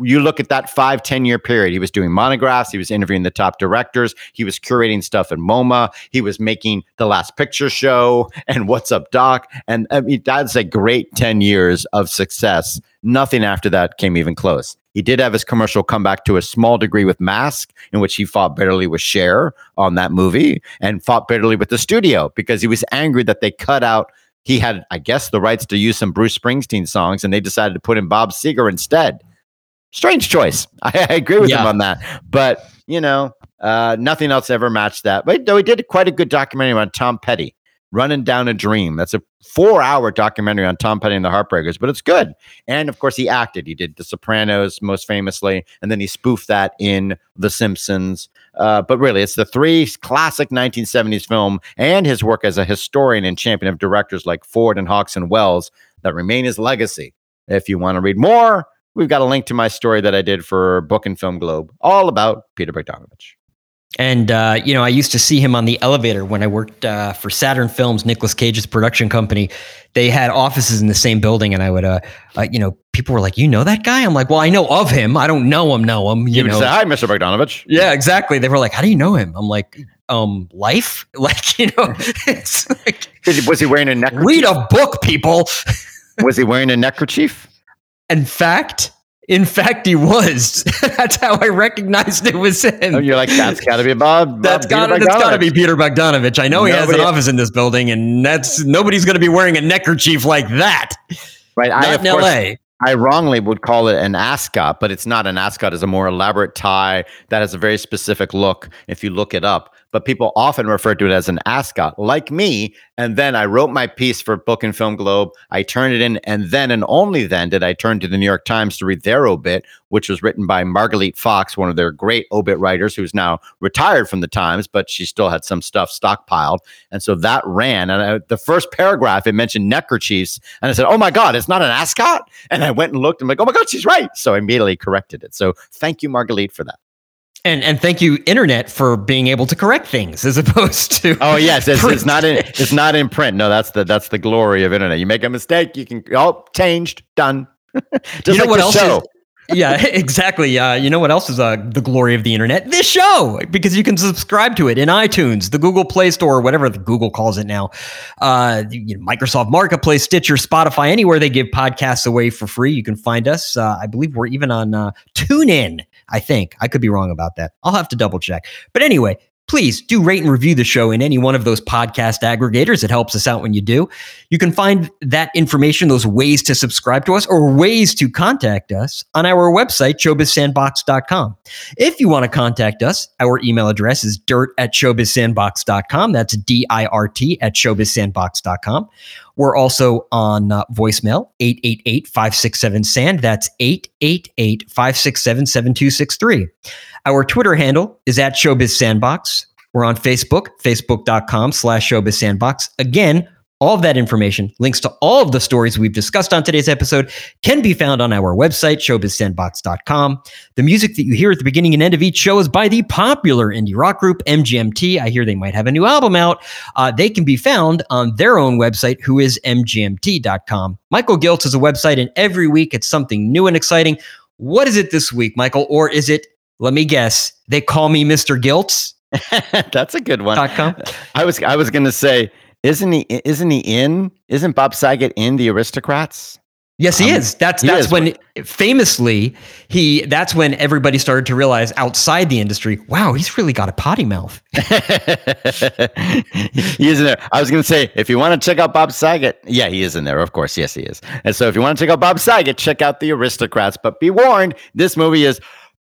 Speaker 2: You look at that five, 10 year period, he was doing monographs, he was interviewing the top directors, he was curating stuff in MoMA, he was making The Last Picture Show and What's Up Doc. And I mean, that's a great 10 years of success. Nothing after that came even close. He did have his commercial comeback to a small degree with Mask, in which he fought bitterly with Cher on that movie and fought bitterly with the studio because he was angry that they cut out he had, I guess, the rights to use some Bruce Springsteen songs, and they decided to put in Bob Seger instead. Strange choice. I, I agree with him on that, but you know, uh, nothing else ever matched that. But though he did quite a good documentary on Tom Petty, "Running Down a Dream." That's a four-hour documentary on Tom Petty and the Heartbreakers, but it's good. And of course, he acted. He did The Sopranos most famously, and then he spoofed that in The Simpsons. Uh, but really, it's the three classic 1970s film and his work as a historian and champion of directors like Ford and Hawks and Welles that remain his legacy. If you want to read more, we've got a link to my story that I did for Book and Film Globe, all about Peter Bogdanovich.
Speaker 1: And uh, you know, I used to see him on the elevator when I worked uh, for Saturn Films, Nicolas Cage's production company. They had offices in the same building, and I would, uh, uh, you know, people were like, "You know that guy?" I'm like, "Well, I know of him. I don't know him. Know him. You,
Speaker 2: You would
Speaker 1: know."
Speaker 2: say, "Hi, Mr. Bogdanovich."
Speaker 1: yeah, exactly. They were like, "How do you know him?" I'm like, "Um, life. Like, you know, it's like
Speaker 2: Was he wearing a neckerchief?
Speaker 1: read a book, people."
Speaker 2: Was he wearing a neckerchief?
Speaker 1: In fact, in fact, he was. That's how I recognized it was him.
Speaker 2: Oh, you're like, that's got to be Bob.
Speaker 1: That's got
Speaker 2: Peter
Speaker 1: that's got to be Peter Bogdanovich. I know he has
Speaker 2: Nobody-
Speaker 1: an office in this building, and that's nobody's going to be wearing a neckerchief like that.
Speaker 2: right. I,
Speaker 1: Not
Speaker 2: of
Speaker 1: in
Speaker 2: course,
Speaker 1: L.A.
Speaker 2: I wrongly would call it an ascot, but it's not an ascot. It's a more elaborate tie that has a very specific look if you look it up. But people often refer to it as an ascot, like me. And then I wrote my piece for Book and Film Globe. I turned it in, and then and only then did I turn to the New York Times to read their obit, which was written by Margalit Fox, one of their great obit writers who's now retired from the Times, but she still had some stuff stockpiled. And so that ran. And I, the first paragraph, it mentioned neckerchiefs. And I said, Oh my God, it's not an ascot. And I went and looked and I'm like, Oh my God, she's right. So I immediately corrected it. So thank you, Margalit, for that.
Speaker 1: And and thank you, internet, for being able to correct things as opposed to.
Speaker 2: Oh yes, it's, it's not in it's not in print. No, that's the that's the glory of internet. You make a mistake, you can oh changed, done. Just
Speaker 1: You know
Speaker 2: like
Speaker 1: what else
Speaker 2: show.
Speaker 1: is- yeah, exactly. Uh, you know what else is uh, the glory of the internet? This show, because you can subscribe to it in iTunes, the Google Play Store, whatever the Google calls it now, uh, you know, Microsoft Marketplace, Stitcher, Spotify, anywhere they give podcasts away for free. You can find us. Uh, I believe we're even on uh, TuneIn. I think I could be wrong about that. I'll have to double check. But anyway, please do rate and review the show in any one of those podcast aggregators. It helps us out when you do. You can find that information, those ways to subscribe to us or ways to contact us on our website, showbizsandbox.com. If you want to contact us, our email address is dirt at showbizsandbox.com. That's D I R T at showbizsandbox.com. We're also on uh, voicemail, 888 567 SAND. That's 888 567 7263. Our Twitter handle is at Showbiz Sandbox. We're on Facebook, facebook.com slash Showbiz Sandbox. Again, all of that information, links to all of the stories we've discussed on today's episode, can be found on our website, showbizsandbox.com. The music that you hear at the beginning and end of each show is by the popular indie rock group MGMT. I hear they might have a new album out. Uh, they can be found on their own website, who is mgmt.com. Michael Giltz is a website, and every week it's something new and exciting. What is it this week, Michael? Or is it, let me guess, they call me Mr. Giltz?
Speaker 2: That's a good one.
Speaker 1: .com?
Speaker 2: I was I was going to say isn't he? Isn't he in? Isn't Bob Saget in the Aristocrats?
Speaker 1: Yes, he um, is. That's he that's is. when famously he. That's when everybody started to realize outside the industry, wow, he's really got a potty mouth.
Speaker 2: he is in there. I was going to say, if you want to check out Bob Saget, yeah, he is in there. Of course, yes, he is. And so, if you want to check out Bob Saget, check out the Aristocrats. But be warned, this movie is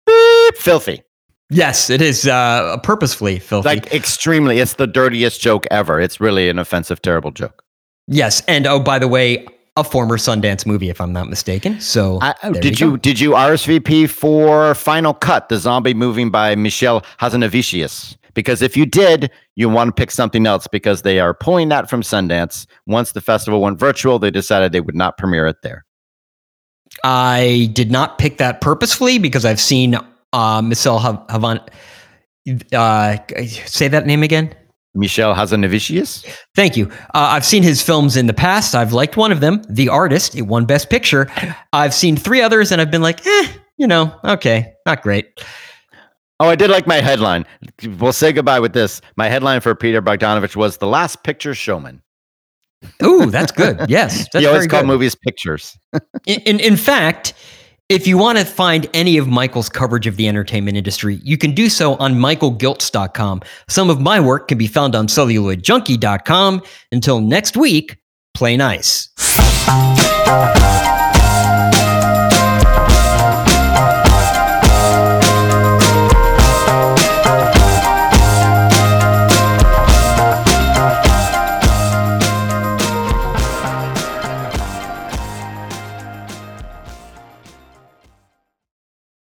Speaker 2: beep, filthy.
Speaker 1: Yes, it is uh, purposefully filthy.
Speaker 2: Like extremely. It's the dirtiest joke ever. It's really an offensive, terrible joke.
Speaker 1: Yes, and oh, by the way, a former Sundance movie, if I'm not mistaken. So,
Speaker 2: I, oh, did you, you did you RSVP for Final Cut, the zombie movie by Michel Hazanavicius? Because if you did, you want to pick something else because they are pulling that from Sundance. Once the festival went virtual, they decided they would not premiere it there.
Speaker 1: I did not pick that purposefully because I've seen uh, Michelle Havan. Uh, say that name again.
Speaker 2: Michel Hazanavicius.
Speaker 1: Thank you. Uh, I've seen his films in the past. I've liked one of them, The Artist. It won Best Picture. I've seen three others, and I've been like, eh, you know, okay, not great.
Speaker 2: Oh, I did like my headline. We'll say goodbye with this. My headline for Peter Bogdanovich was "The Last Picture Showman."
Speaker 1: Ooh, that's good. Yes, that's
Speaker 2: he always called movies pictures.
Speaker 1: in, in in fact, if you want to find any of Michael's coverage of the entertainment industry, you can do so on michaelgiltz.com. Some of my work can be found on celluloidjunkie.com. Until next week, play nice.